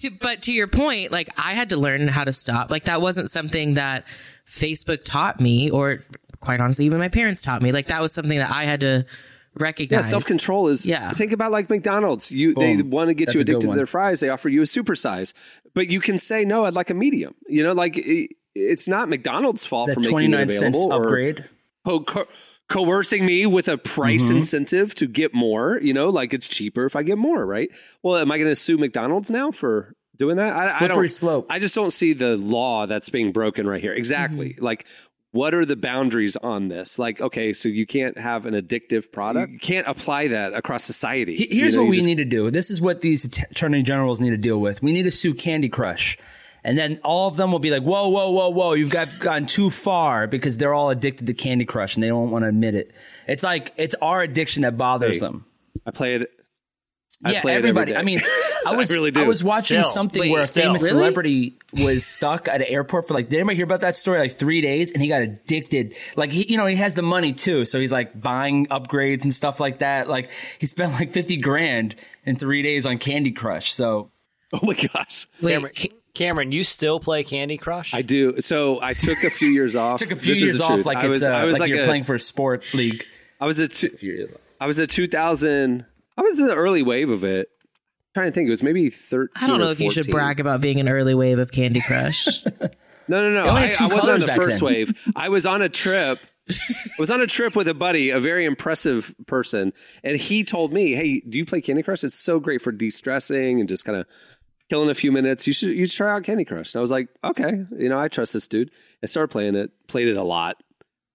to but to your point, like I had to learn how to stop. Like that wasn't something that Facebook taught me or quite honestly even my parents taught me. Like that was something that I had to Yeah, self control is. Yeah. Think about like McDonald's. You they want to get That's you addicted to their fries. They offer you a super size, but you can say no. I'd like a medium. You know, like it, it's not McDonald's fault That for making twenty it nine cents available or upgrade. co- co- coercing me with a price Mm-hmm. incentive to get more. You know, like it's cheaper if I get more, right? Well, am I going to sue McDonald's now for doing that? I, I Slippery don't, slope. I just don't see the law that's being broken right here. Exactly. Mm-hmm. Like what are the boundaries on this? Like, okay, so you can't have an addictive product. You can't apply that across society. Here's You know, what we just- need to do. This is what these attorney generals need to deal with. We need to sue Candy Crush. And then all of them will be like, whoa, whoa, whoa, whoa, you've got gone too far because they're all addicted to Candy Crush and they don't want to admit it. It's like, it's our addiction that bothers Hey, them. I play it. I yeah, play every everybody. I mean, [LAUGHS] I was really do. I was watching Still. something Wait, where a still. famous Really? celebrity was stuck at an airport for like. Did anybody hear about that story? Like three days, and he got addicted. Like he, you know, he has the money too, so he's like buying upgrades and stuff like that. Like he spent like fifty grand in three days on Candy Crush. So oh my gosh, Wait, Cameron, Cameron, you still play Candy Crush? I do. So I took a few years [LAUGHS] off. took a few This years off, truth. like I it's was, uh, I was like, like you're a, playing for a sport league. I was a two, few years off. I was a 2000. I was in the early wave of it. I'm trying to think, it was maybe 13. I don't know or if you should brag about being an early wave of Candy Crush. [LAUGHS] No, no, no. I, I wasn't on the first then. wave. I was on a trip. I was on a trip with a buddy, a very impressive person, and he told me, "Hey, do you play Candy Crush? It's so great for de-stressing and just kind of killing a few minutes. You should you should try out Candy Crush." And I was like, "Okay, you know, I trust this dude." I started playing it, played it a lot,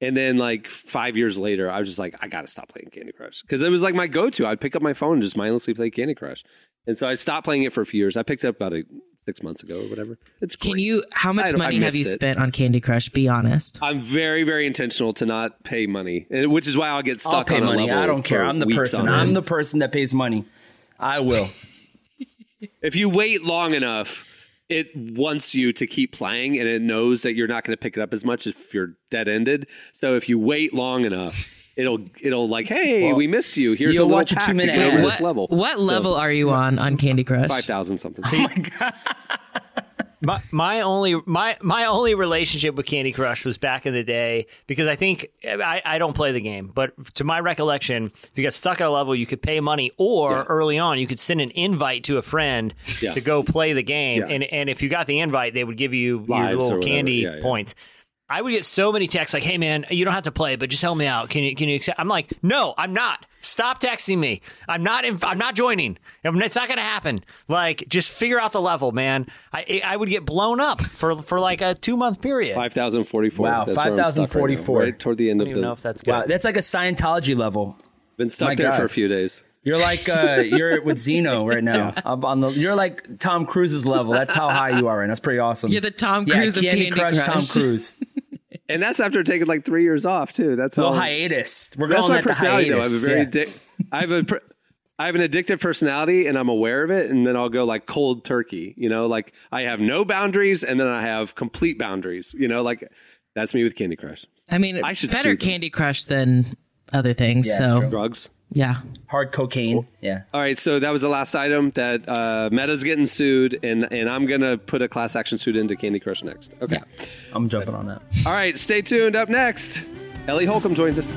and then like five years later, I was just like, "I got to stop playing Candy Crush" because it was like my go-to. I'd pick up my phone and just mindlessly play Candy Crush, and so I stopped playing it for a few years. I picked it up about a, six months ago or whatever. It's Can you? How much money have you it. spent on Candy Crush? Be honest. I'm very, very intentional to not pay money, which is why I'll get stuck I'll pay on a money. level I don't care. I'm the person. I'm end. the person that pays money. I will. [LAUGHS] If you wait long enough, it wants you to keep playing, and it knows that you're not going to pick it up as much if you're dead ended. So if you wait long enough, it'll it'll like, hey, we missed you. Here's you'll a little watch a pack to two-minute get over ad. this what level. what level are you on on Candy Crush? Five thousand something. Oh my, my only my my only relationship with Candy Crush was back in the day because I think I, I don't play the game, but to my recollection, if you got stuck at a level, you could pay money, or early on, you could send an invite to a friend Yeah. to go play the game, Yeah. and and if you got the invite, they would give you Lives your little candy Yeah, yeah. points. I would get so many texts like, "Hey man, you don't have to play, but just help me out. Can you can you accept?" I'm like, "No, I'm not. Stop texting me. I'm not. In, I'm not joining. It's not going to happen. Like, just figure out the level, man. I I would get blown up for for like a two month period. Five thousand forty-four. Wow, That's where I'm stuck right 5,044. Right toward the end I of don't even the. know if that's good. Wow, that's like a Scientology level. Been stuck My there God. for a few days. You're like uh, [LAUGHS] you're with Xenu right now. Up on the, you're like Tom Cruise's level. That's how high you are, and that's pretty awesome. You're the Tom yeah, Cruise of Candy, Candy Crush, Crush. Tom Cruise. [LAUGHS] And that's after taking like three years off too. That's Little all. hiatus. We're That's my that the personality, though. I have a very, Yeah. addic- I have a, per- I have an addictive personality, and I'm aware of it. And then I'll go like cold turkey. You know, like I have no boundaries, and then I have complete boundaries. You know, like that's me with Candy Crush. I mean, I should better. Candy Crush than other things. Yeah, so Drugs. yeah, hard cocaine. Yeah. All right, so that was the last item that uh, Meta's getting sued, and and I'm gonna put a class action suit into Candy Crush next. Okay. Yeah. I'm jumping on that. All right, stay tuned. Up next, Ellie Holcomb joins us.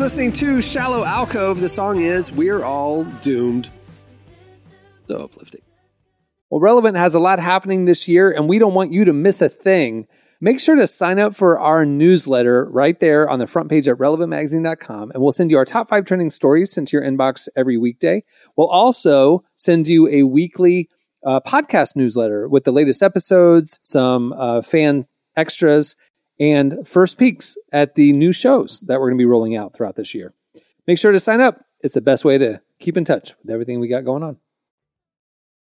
Listening to Shallow Alcove. The song is "We're All Doomed." So uplifting. Well, Relevant has a lot happening this year, and we don't want you to miss a thing. Make sure to sign up for our newsletter right there on the front page at relevantmagazine.com, and we'll send you our top five trending stories sent to your inbox every weekday. We'll also send you a weekly uh, podcast newsletter with the latest episodes, some uh, fan extras, and first peeks at the new shows that we're going to be rolling out throughout this year. Make sure to sign up. It's the best way to keep in touch with everything we got going on.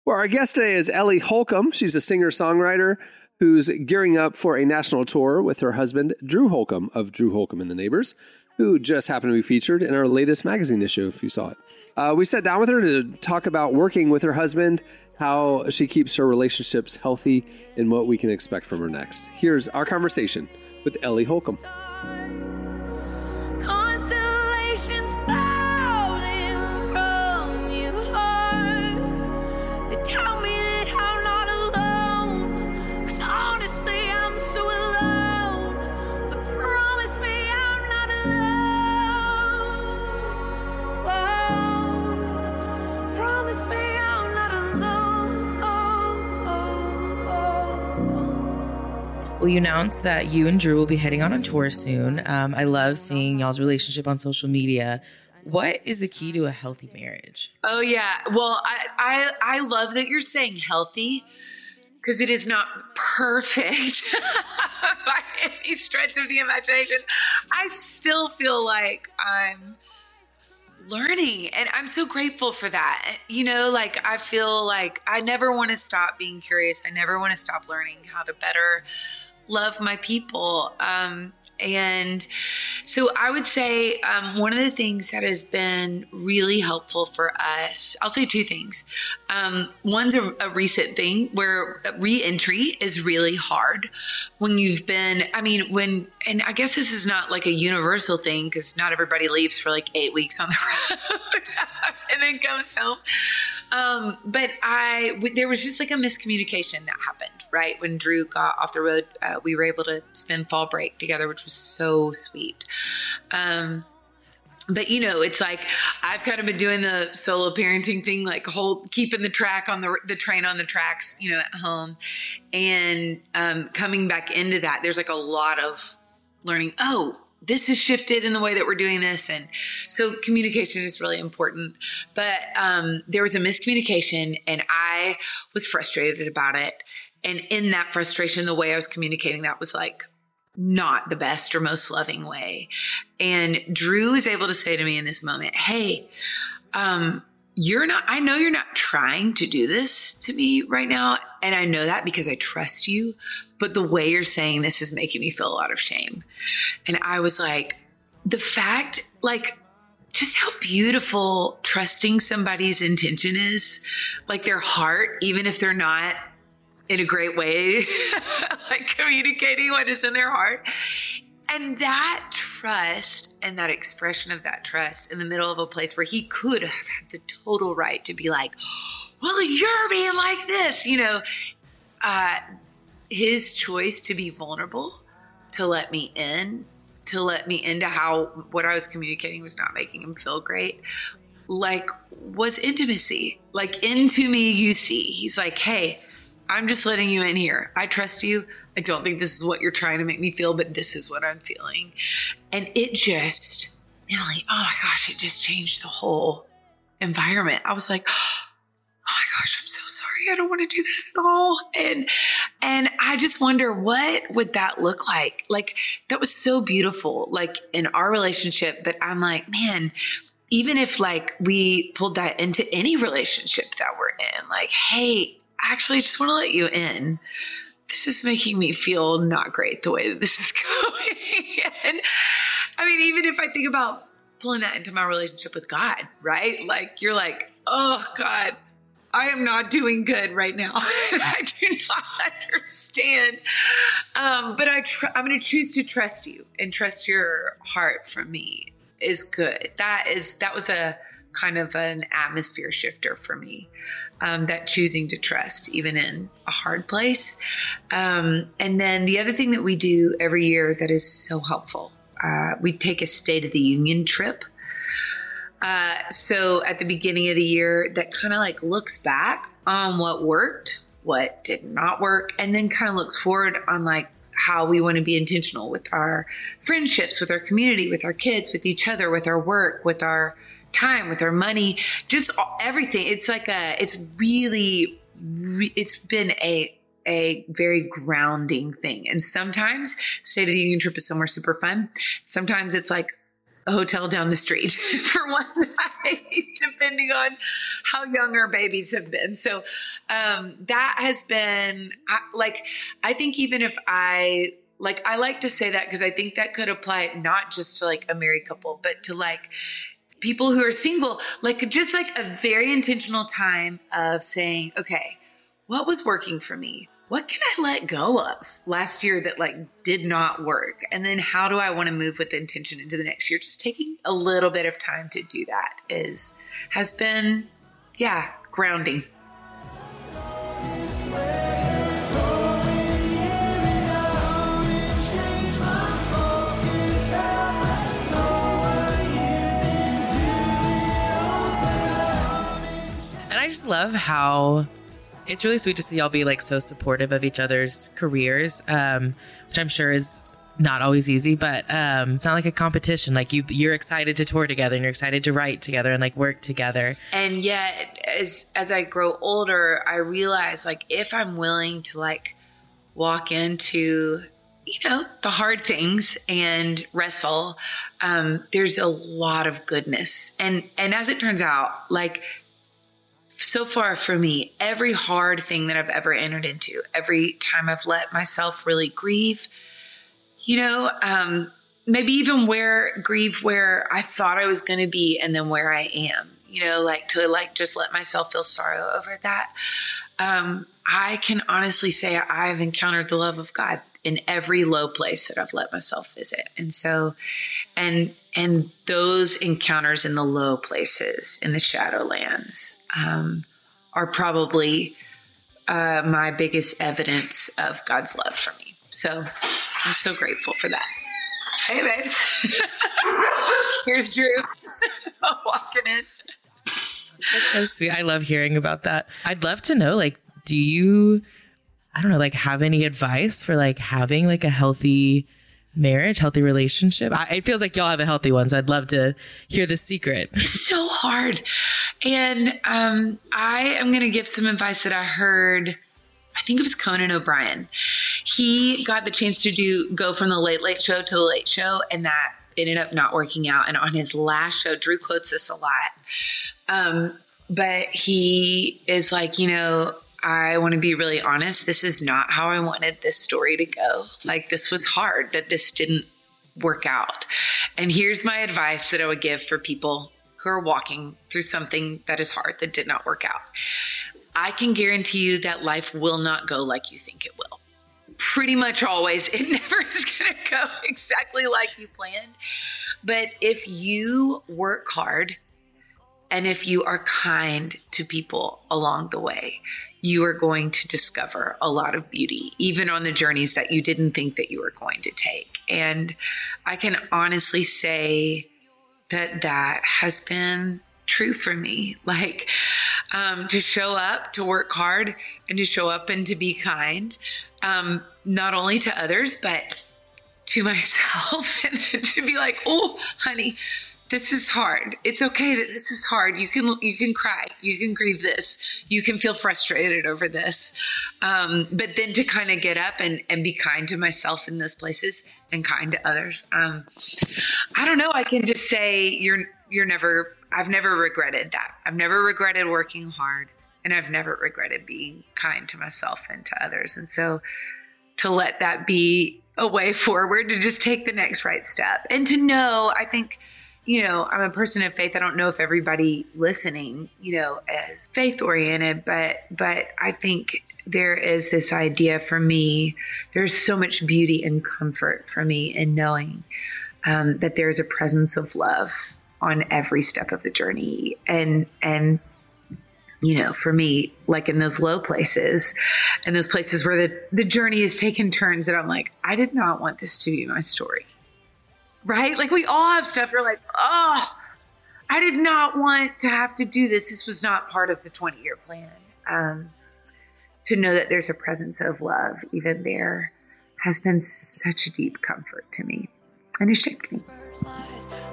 Well, our guest today is Ellie Holcomb. She's a singer songwriter who's gearing up for a national tour with her husband, Drew Holcomb of Drew Holcomb and the Neighbors, who just happened to be featured in our latest magazine issue, if you saw it. Uh, we sat down with her to talk about working with her husband, how she keeps her relationships healthy, and what we can expect from her next. Here's our conversation with Ellie Holcomb. Well, you announced that you and Drew will be heading on a tour soon. Um, I love seeing y'all's relationship on social media. What is the key to a healthy marriage? Oh yeah. Well, I I, I love that you're saying healthy because it is not perfect [LAUGHS] by any stretch of the imagination. I still feel like I'm learning and I'm so grateful for that. You know, like I feel like I never want to stop being curious. I never want to stop learning how to better love my people. Um, and so I would say um, one of the things that has been really helpful for us, I'll say two things. Um, one's a, a recent thing where reentry is really hard when you've been, I mean, when, and I guess this is not like a universal thing because not everybody leaves for like eight weeks on the [LAUGHS] road and then comes home. Um, but I, w- there was just like a miscommunication that happened, right? When Drew got off the road, uh, we were able to spend fall break together, which was so sweet. Um, but you know, it's like I've kind of been doing the solo parenting thing, like hold keeping the track on the the train on the tracks, you know, at home, and um, coming back into that. There's like a lot of learning. Oh, this has shifted in the way that we're doing this, and so communication is really important. But um, there was a miscommunication, and I was frustrated about it. And in that frustration, the way I was communicating that was like not the best or most loving way. And Drew is able to say to me in this moment, Hey, um, you're not, I know you're not trying to do this to me right now. And I know that because I trust you. But the way you're saying this is making me feel a lot of shame. And I was like, the fact, like, just how beautiful trusting somebody's intention is, like their heart, even if they're not in a great way, [LAUGHS] like communicating what is in their heart. And that trust and that expression of that trust in the middle of a place where he could have had the total right to be like, well, you're being like this, you know, uh, his choice to be vulnerable, to let me in, to let me into how what I was communicating was not making him feel great, like was intimacy. Like into me, you see. He's like, hey, I'm just letting you in here. I trust you. I don't think this is what you're trying to make me feel, but this is what I'm feeling. And it just, Emily, oh my gosh, it just changed the whole environment. I was like, [GASPS] oh my gosh, I'm so sorry. I don't want to do that at all. And and I just wonder what would that look like? Like that was so beautiful, like in our relationship, but I'm like, man, even if like we pulled that into any relationship that we're in, like, hey, actually just want to let you in. This is making me feel not great the way that this is [LAUGHS] going. and I mean, even if I think about pulling that into my relationship with God, right? Like you're like, oh God, I am not doing good right now. [LAUGHS] I do not understand. Um, but I tr- I'm going to choose to trust you and trust your heart for me is good. That is that was a kind of an atmosphere shifter for me. Um, that choosing to trust even in a hard place. Um, and then the other thing that we do every year that is so helpful, uh, we take a State of the Union trip. Uh, so at the beginning of the year, that kind of like looks back on what worked, what did not work, and then kind of looks forward on like how we want to be intentional with our friendships, with our community, with our kids, with each other, with our work, with our time, with our money, just everything. It's like a, it's really, re- it's been a, a very grounding thing. And sometimes State of the Union trip is somewhere super fun. Sometimes it's like a hotel down the street [LAUGHS] for one night, [LAUGHS] depending on how young our babies have been. So um, that has been I, like, I think even if I like, I like to say that because I think that could apply not just to like a married couple, but to like people who are single, like just like a very intentional time of saying, okay, what was working for me? What can I let go of last year that like did not work? And then how do I want to move with intention into the next year? Just taking a little bit of time to do that is has been yeah, grounding. I just love how It's really sweet to see y'all be like so supportive of each other's careers, um, which I'm sure is not always easy, but um, it's not like a competition. Like you, you're excited to tour together and you're excited to write together and like work together. And yet, as as I grow older, I realize like if I'm willing to like walk into you know the hard things and wrestle, um, there's a lot of goodness. And and as it turns out, like so far for me, every hard thing that I've ever entered into, every time I've let myself really grieve, you know, um, maybe even where grieve where I thought I was going to be and then where I am, you know, like to like just let myself feel sorrow over that. Um, I can honestly say I've encountered the love of God in every low place that I've let myself visit. And so, and, and those encounters in the low places in the shadowlands, um, are probably, uh, my biggest evidence of God's love for me. So I'm so grateful for that. Hey, babe. [LAUGHS] Here's Drew [LAUGHS] walking in. That's so sweet. I love hearing about that. I'd love to know, like, do you, I don't know, like, have any advice for like having like a healthy marriage, healthy relationship? I, it feels like y'all have a healthy one, so I'd love to hear the secret. so hard. And um, I am going to give some advice that I heard. I think it was Conan O'Brien. He got the chance to do go from the Late Late Show to the Late Show, and that ended up not working out. And on his last show, Drew quotes this a lot. Um, but he is like, you know, I want to be really honest. This is not how I wanted this story to go. Like, this was hard that this didn't work out. And here's my advice that I would give for people who are walking through something that is hard that did not work out. I can guarantee you that life will not go like you think it will. Pretty much always. [LAUGHS] It never is going to go [LAUGHS] exactly like you planned. But if you work hard and if you are kind to people along the way, you are going to discover a lot of beauty, even on the journeys that you didn't think that you were going to take. And I can honestly say that that has been true for me. [LAUGHS] Like, um, to show up, to work hard, and to show up and to be kind, um, not only to others, but to [LAUGHS] myself, [LAUGHS] and to be like, oh, honey, this is hard. It's okay that this is hard. You can you can cry. You can grieve this. You can feel frustrated over this. Um, but then to kind of get up and, and be kind to myself in those places and kind to others. Um, I don't know. I can just say you're you're never. I've never regretted that. I've never regretted working hard, and I've never regretted being kind to myself and to others. And so to let that be a way forward to just take the next right step and to know. I think you know, I'm a person of faith. I don't know if everybody listening, you know, is faith oriented, but but I think there is this idea for me. There's so much beauty and comfort for me in knowing um, that there's a presence of love on every step of the journey, and and you know, for me, like in those low places and those places where the the journey has taken turns that I'm like, I did not want this to be my story right? Like we all have stuff. You're like, oh, I did not want to have to do this. This was not part of the 20 year plan. Um, to know that there's a presence of love even there has been such a deep comfort to me and it shaped me.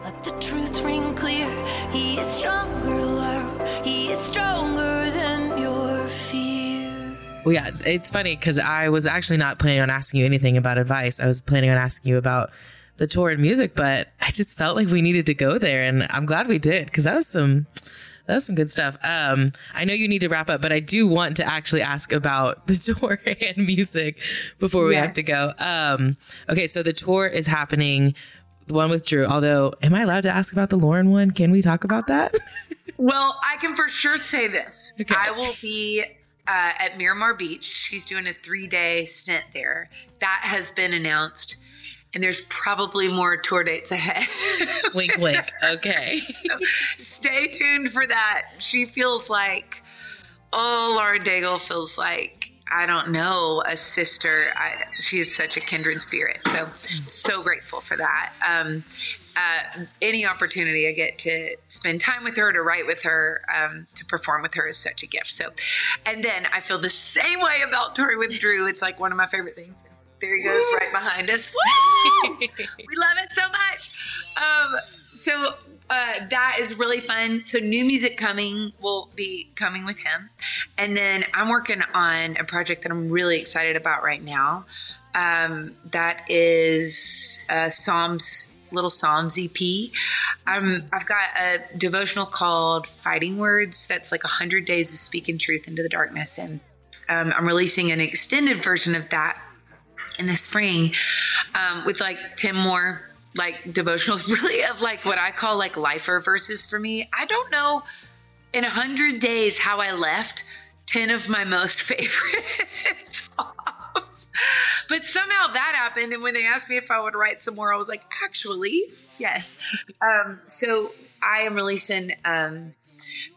Let the truth ring clear. He is stronger, love. He is stronger than your fear. Well, yeah, it's funny because I was actually not planning on asking you anything about advice. I was planning on asking you about the tour and music, but I just felt like we needed to go there, and I'm glad we did because that was some that was some good stuff. Um, I know you need to wrap up, but I do want to actually ask about [LAUGHS] the tour and music before we Yeah. have to go. Um, okay, so the tour is happening, the one with Drew. Although, am I allowed to ask about the Lauren one? Can we talk about that? [LAUGHS] Well, I can for sure say this. I will be uh, at Miramar Beach. She's doing a three day stint there. That has been announced. And there's probably more tour dates ahead. [LAUGHS] wink, wink. Okay. [LAUGHS] so stay tuned for that. She feels like, oh, Lauren Daigle feels like, I don't know, a sister. I, she is such a kindred spirit. So, so grateful for that. Um, uh, any opportunity I get to spend time with her, to write with her, um, to perform with her is such a gift. So, And then I feel the same way about touring with Drew. It's like one of my favorite things. There he goes, right behind us. [LAUGHS] We love it so much. Um, so uh, that is really fun. So new music coming will be coming with him, and then I'm working on a project that I'm really excited about right now. Um, that is uh, Psalms, little Psalms EP. Um, I've got a devotional called Fighting Words. That's like a hundred days of speaking truth into the darkness, and um, I'm releasing an extended version of that in the spring um, with like 10 more like devotionals [LAUGHS] really of like what i call like lifer verses for me i don't know in a hundred days how i left 10 of my most [LAUGHS] favorites [LAUGHS] off. but somehow that happened and when they asked me if i would write some more i was like actually yes um, so i am releasing um,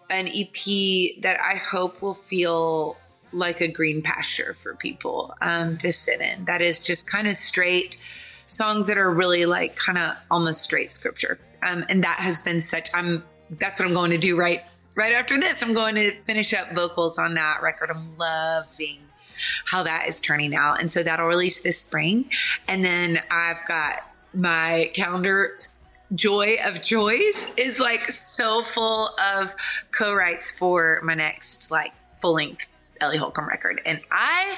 an ep that i hope will feel like a green pasture for people um, to sit in. That is just kind of straight songs that are really like kind of almost straight scripture. Um, and that has been such. I'm. That's what I'm going to do right right after this. I'm going to finish up vocals on that record. I'm loving how that is turning out, and so that'll release this spring. And then I've got my calendar joy of joys is like so full of co-writes for my next like full length Ellie Holcomb record. And I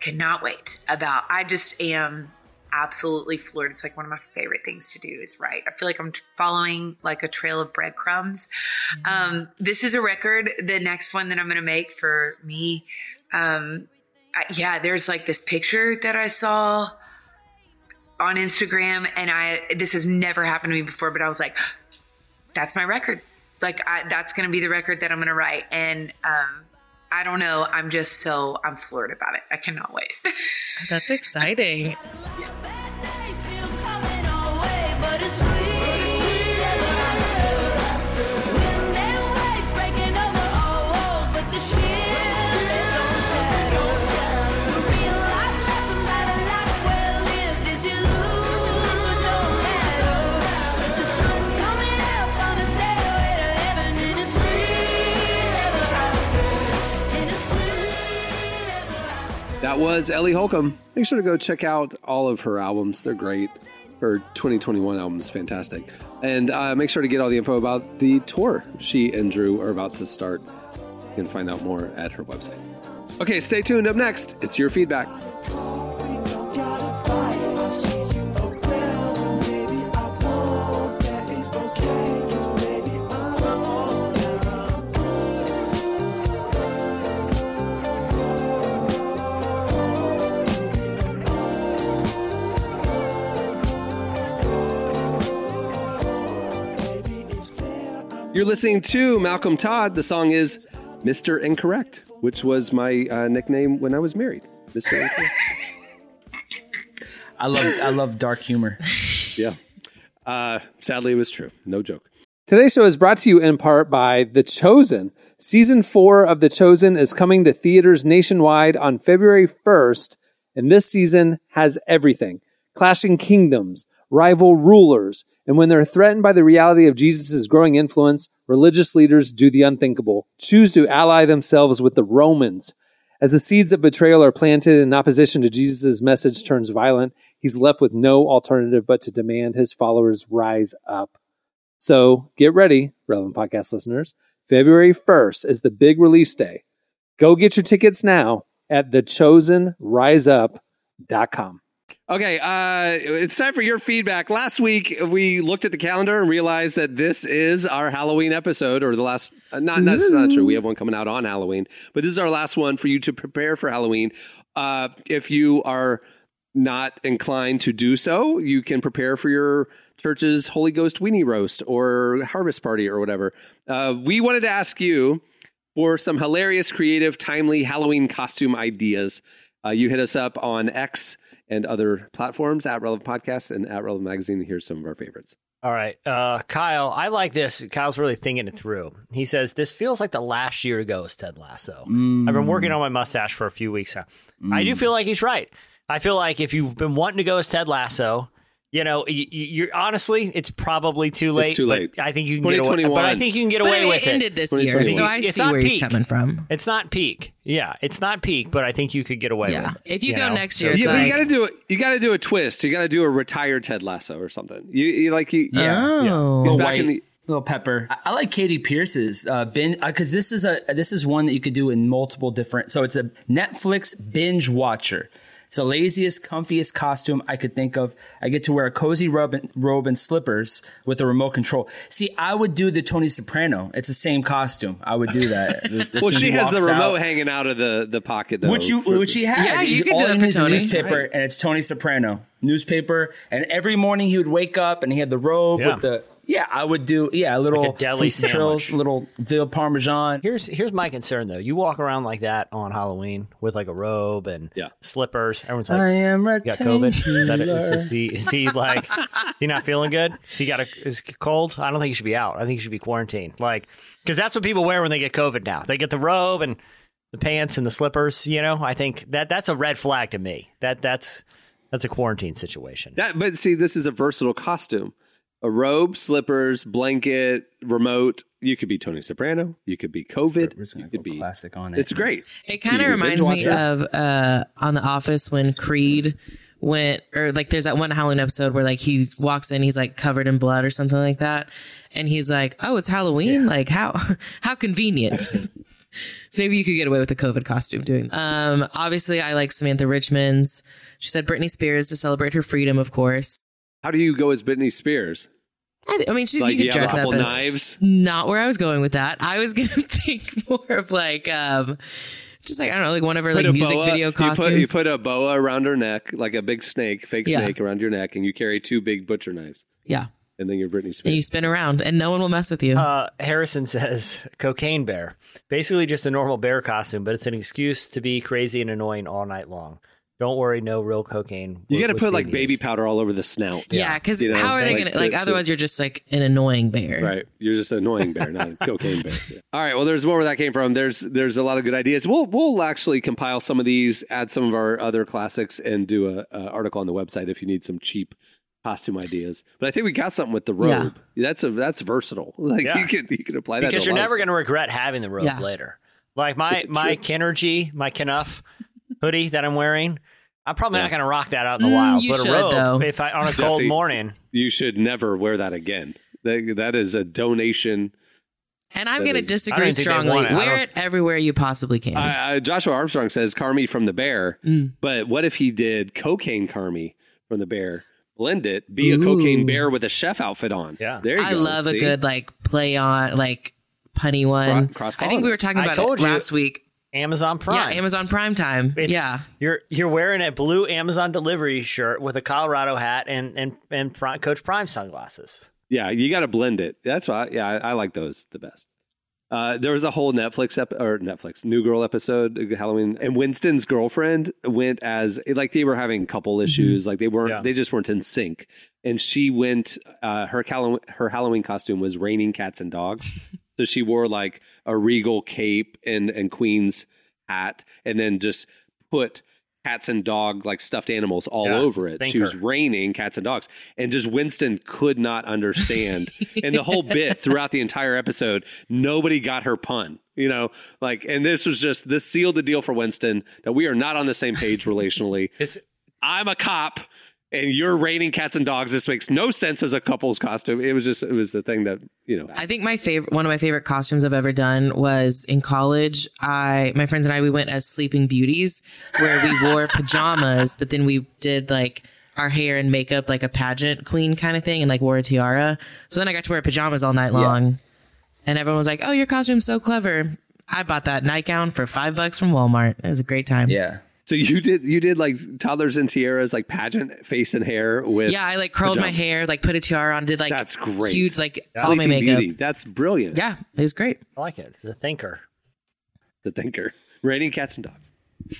cannot wait about I just am absolutely floored. It's like one of my favorite things to do is write. I feel like I'm following like a trail of breadcrumbs. Um, this is a record, the next one that I'm going to make for me. Um, I, yeah, there's like this picture that I saw on Instagram and I, this has never happened to me before, but I was like, that's my record. Like I, that's going to be the record that I'm going to write. And, um, I don't know. I'm just so I'm floored about it. I cannot wait. [LAUGHS] That's exciting. That was Ellie Holcomb. Make sure to go check out all of her albums. They're great. Her 2021 album is fantastic. And uh, make sure to get all the info about the tour she and Drew are about to start. You can find out more at her website. Okay, stay tuned. Up next, it's your feedback. Listening to Malcolm Todd. The song is Mr. Incorrect, which was my uh, nickname when I was married. Mr. Incorrect. I love I love dark humor. [LAUGHS] yeah. Uh, sadly, it was true. No joke. Today's show is brought to you in part by The Chosen. Season four of The Chosen is coming to theaters nationwide on February 1st, and this season has everything clashing kingdoms, rival rulers, and when they're threatened by the reality of Jesus' growing influence, religious leaders do the unthinkable, choose to ally themselves with the Romans. As the seeds of betrayal are planted in opposition to Jesus' message turns violent, he's left with no alternative but to demand his followers rise up. So get ready, relevant podcast listeners. February 1st is the big release day. Go get your tickets now at thechosenriseup.com. Okay, uh, it's time for your feedback. Last week we looked at the calendar and realized that this is our Halloween episode, or the last. Uh, not that's not true. We have one coming out on Halloween, but this is our last one for you to prepare for Halloween. Uh, if you are not inclined to do so, you can prepare for your church's Holy Ghost weenie roast or harvest party or whatever. Uh, we wanted to ask you for some hilarious, creative, timely Halloween costume ideas. Uh, you hit us up on X and other platforms at Relevant Podcasts and at Relevant Magazine. Here's some of our favorites. All right. Uh, Kyle, I like this. Kyle's really thinking it through. He says, This feels like the last year ago as Ted Lasso. I've been working on my mustache for a few weeks now. I do feel like he's right. I feel like if you've been wanting to go as Ted Lasso, you know, you, you're honestly, it's probably too late. too late. I think you can get away. But I think you can get away I with it ended this year, so I It's see not where he's peak. coming from. It's not peak. Yeah, it's not peak, but I think you could get away Yeah. with it. If you go know? next So- year, it's yeah, but you got to do it. You got to do a twist. You got to do a retired Ted Lasso or something. You, you like you. Yeah. Oh. He's Little back in the. little pepper. I, I like Katie Pierce's uh, binge because this is a this is one that you could do in multiple different. So it's a Netflix binge watcher. It's the laziest, comfiest costume I could think of. I get to wear a cozy robe and, robe and slippers with a remote control. See, I would do the Tony Soprano. It's the same costume. I would do that. [LAUGHS] As Well, she has the remote out. hanging out of the, the pocket though. Which you, which he had. Yeah, you could all do that for needs is a Tony. newspaper, Right. and it's Tony Soprano newspaper. And every morning he would wake up, and he had the robe Yeah. with the. Yeah, I would do. Yeah, a little Like a deli trills, little veal parmesan. Here's here's my concern though. You walk around like that on Halloween with like a robe and Yeah. slippers. Everyone's like, I am "You got COVID? [LAUGHS] Is, that is he is he like he not feeling good? Is he got a is cold? I don't think he should be out. I think he should be quarantined. Like because that's what people wear when they get COVID now. They get the robe and the pants and the slippers. You know, I think that that's a red flag to me. That that's that's a quarantine situation. That, but see, this is a versatile costume. A robe, slippers, blanket, remote. You could be Tony Soprano. You could be COVID. We're just gonna you could go be classic on it. It's great. It kind of could be a reminds me of uh, on The Office when Creed went, or like there's that one Halloween episode where like he walks in, he's like covered in blood or something like that, and he's like, "Oh, it's Halloween! Like how [LAUGHS] how convenient." [LAUGHS] so maybe you could get away with the COVID costume doing. That. Um, obviously, I like Samantha Richmond's. She said Britney Spears to celebrate her freedom, of course. How do you go as Britney Spears? I, I mean, she's Like, you you could have a dress up couple as knives? not where I was going with that. I was [LAUGHS] gonna think more of like um, just like I don't know, like one of her like music boa- video you put- costumes. You put, a boa around her neck, like a big snake, fake Yeah. snake around your neck, and you carry two big butcher knives, yeah, and then you're Britney Spears. and you spin around, and no one will mess with you. Uh, Harrison says cocaine bear. Basically just a normal bear costume, but it's an excuse to be crazy and annoying all night long. Don't worry, no real cocaine. you got to put like being baby used. powder all over the snout. yeah, because You know, how are they like gonna to- like? to- otherwise, you're just like an annoying bear. Right, you're just an annoying bear, not a [LAUGHS] cocaine bear. All right, well, there's more where that came from. There's there's a lot of good ideas. We'll we'll actually compile some of these, add some of our other classics, and do a, a article on the website if you need some cheap costume ideas. But I think we got something with the robe. That's a that's versatile. [LAUGHS] Like Yeah. you can you could apply that because you're never going to regret having the robe Yeah. later. Like my [LAUGHS] my Kinergy, my Knuff hoodie that I'm wearing, I'm probably not going to rock that out in the Mm, wild. you but should, a robe, though. if I on a Jesse, [LAUGHS] cold morning, You should never wear that again. That, that is a donation. And I'm going to disagree don't think they strongly. it. Wear it everywhere you possibly can. I, I, Joshua Armstrong says Carmy from the Bear, Mm. but what if he did cocaine Carmy from the Bear? Blend it, be a cocaine bear with a chef outfit on. Yeah. there you I go. I love See? a good like play on like punny one. Cross- I think we were talking about it you. last week. Amazon Prime. Yeah, Amazon Prime time. It's- yeah. You're you're wearing a blue Amazon delivery shirt with a Colorado hat and and and Pri- Coach Prime sunglasses. Yeah, you got to blend it. That's why. Yeah, I, I like those the best. Uh, there was a whole Netflix ep- or Netflix New Girl episode uh, Halloween, and Winston's girlfriend went as like they were having couple issues, like they weren't, Yeah. they just weren't in sync, and she went. Uh, her Halloween, her Halloween costume was raining cats and dogs, [LAUGHS] so she wore like a regal cape and and queen's hat, and then just put cats and dog like stuffed animals all Yeah, over it. She was raining cats and dogs, and just Winston could not understand. [LAUGHS] and the whole bit throughout the entire episode, nobody got her pun. You know, like, and this was just this sealed the deal for Winston that we are not on the same page [LAUGHS] relationally. I'm a cop. And you're raining cats and dogs. This makes no sense as a couple's costume. It was just, it was the thing that, you know, I think my favorite, one of my favorite costumes I've ever done was in college. I, my friends and I, we went as Sleeping Beauties, where we [LAUGHS] wore pajamas, but then we did like our hair and makeup like a pageant queen kind of thing, and like wore a tiara. So then I got to wear pajamas all night long, and everyone was like, "Oh, your costume's so clever." I bought that nightgown for five bucks from Walmart. It was a great time. Yeah. So you did you did like toddlers and tiaras, like pageant face and hair with Yeah, I like curled my hair, like put a tiara on, did like That's great. huge like all my makeup. Beauty. That's brilliant. Yeah, it was great. I like it. It's a thinker. The thinker. Raining cats and dogs.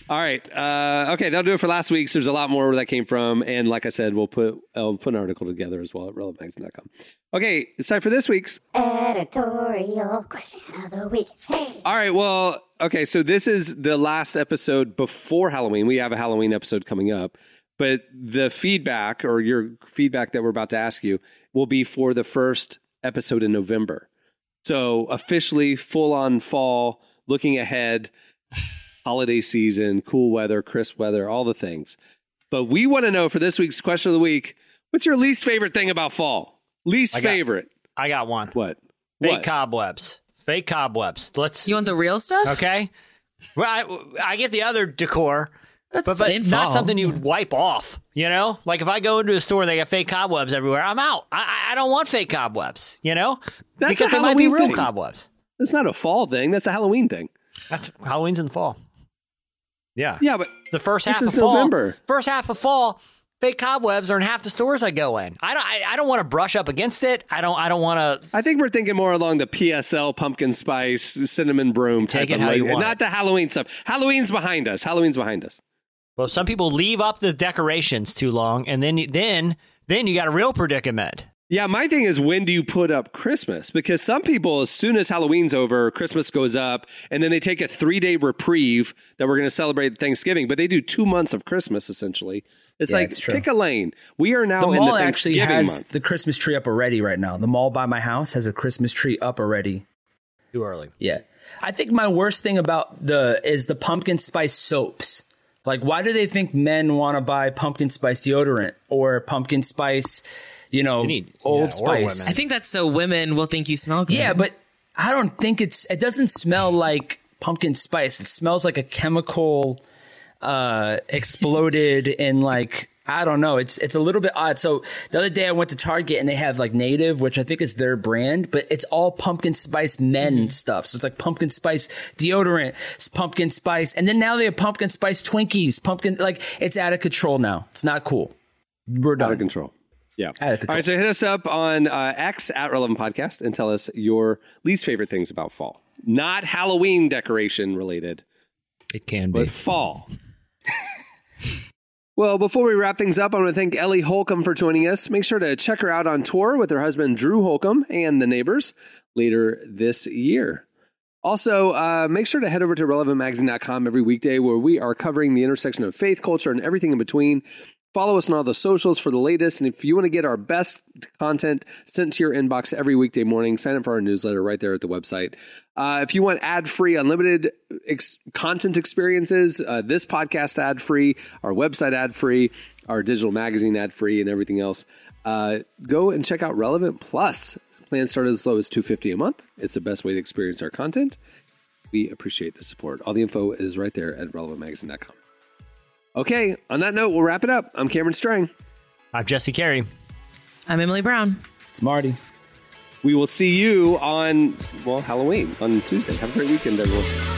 All right. Uh, okay, that'll do it for last week's. There's a lot more where that came from, and like I said, we'll put I'll put an article together as well at relevantmagazine.com. Okay, it's time for this week's. Editorial question of the week. Hey. All right. Well, okay. So this is the last episode before Halloween. We have a Halloween episode coming up. but the feedback or your feedback that we're about to ask you will be for the first episode in November. So officially full on fall, looking ahead, [LAUGHS] holiday season, cool weather, crisp weather, all the things. But we want to know for this week's question of the week, what's your least favorite thing about fall? Least I got- favorite. I got one. What? Fake What? cobwebs. Fake cobwebs. Let's. You want the real stuff? Okay. Well, I, I get the other decor, That's but, but not fall. something you would wipe off. You know, like if I go into a store and they got fake cobwebs everywhere, I'm out. I, I- I don't want fake cobwebs. You know, That's because a they might be Halloween real thing. cobwebs. That's not a fall thing. That's a Halloween thing. That's Halloween's in the fall. Yeah. Yeah, but The first half of fall. November. First half of fall. Fake cobwebs are in half the stores I go in. I don't. I, I don't want to brush up against it. I don't. I don't want to. I think we're thinking more along the PSL pumpkin spice cinnamon broom type Take it of how you like- want not it. the Halloween stuff. Halloween's behind us. Halloween's behind us. Well, some people leave up the decorations too long, and then you- then then you got a real predicament. Yeah, my thing is when do you put up Christmas? Because some people, as soon as Halloween's over, Christmas goes up, and then they take a three day reprieve that we're going to celebrate Thanksgiving, but they do two months of Christmas essentially. It's Yeah, like it's pick a lane. We are now The in the mall actually has month. the Christmas tree up already right now. The mall by my house has a Christmas tree up already. Too early. Yeah. I think my worst thing about the is the pumpkin spice soaps. Like why do they think men want to buy pumpkin spice deodorant or pumpkin spice, you know, need- old yeah, spice? women. I think that's so women will think you smell good. Yeah, but I don't think it's it doesn't smell like pumpkin spice. It smells like a chemical uh exploded [LAUGHS] and like I don't know. It's it's a little bit odd. So the other day I went to Target and they have like Native, which I think is their brand, but it's all pumpkin spice men stuff. So it's like pumpkin spice deodorant, it's pumpkin spice, and then now they have pumpkin spice Twinkies, pumpkin like it's out of control now. It's not cool. We're out of control. Yeah. Out of control. All right, so hit us up on uh, X at Relevant Podcast and tell us your least favorite things about fall. Not Halloween decoration related, It can be. but fall. well, before we wrap things up, I want to thank Ellie Holcomb for joining us. Make sure to check her out on tour with her husband Drew Holcomb and the neighbors later this year. Also, uh, make sure to head over to relevantmagazine.com every weekday where we are covering the intersection of faith, culture, and everything in between. Follow us on all the socials for the latest. And if you want to get our best content sent to your inbox every weekday morning, sign up for our newsletter right there at the website. Uh, if you want ad free, unlimited ex- content experiences, uh, this podcast ad free, our website ad free, our digital magazine ad free, and everything else, uh, go and check out Relevant Plus. Plans start as low as two fifty a month. It's the best way to experience our content. We appreciate the support. All the info is right there at relevantmagazine.com. Okay, on that note, we'll wrap it up. I'm Cameron Strang. I'm Jesse Carey. I'm Emily Brown. It's Marty. We will see you on, well, Halloween on Tuesday. Have a great weekend, everyone.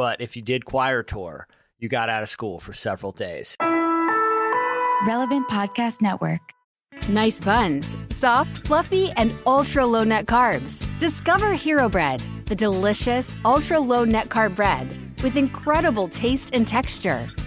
But if you did choir tour, you got out of school for several days. Relevant Podcast Network. Nice buns, soft, fluffy, and ultra low net carbs. Discover Hero Bread, the delicious ultra low net carb bread with incredible taste and texture.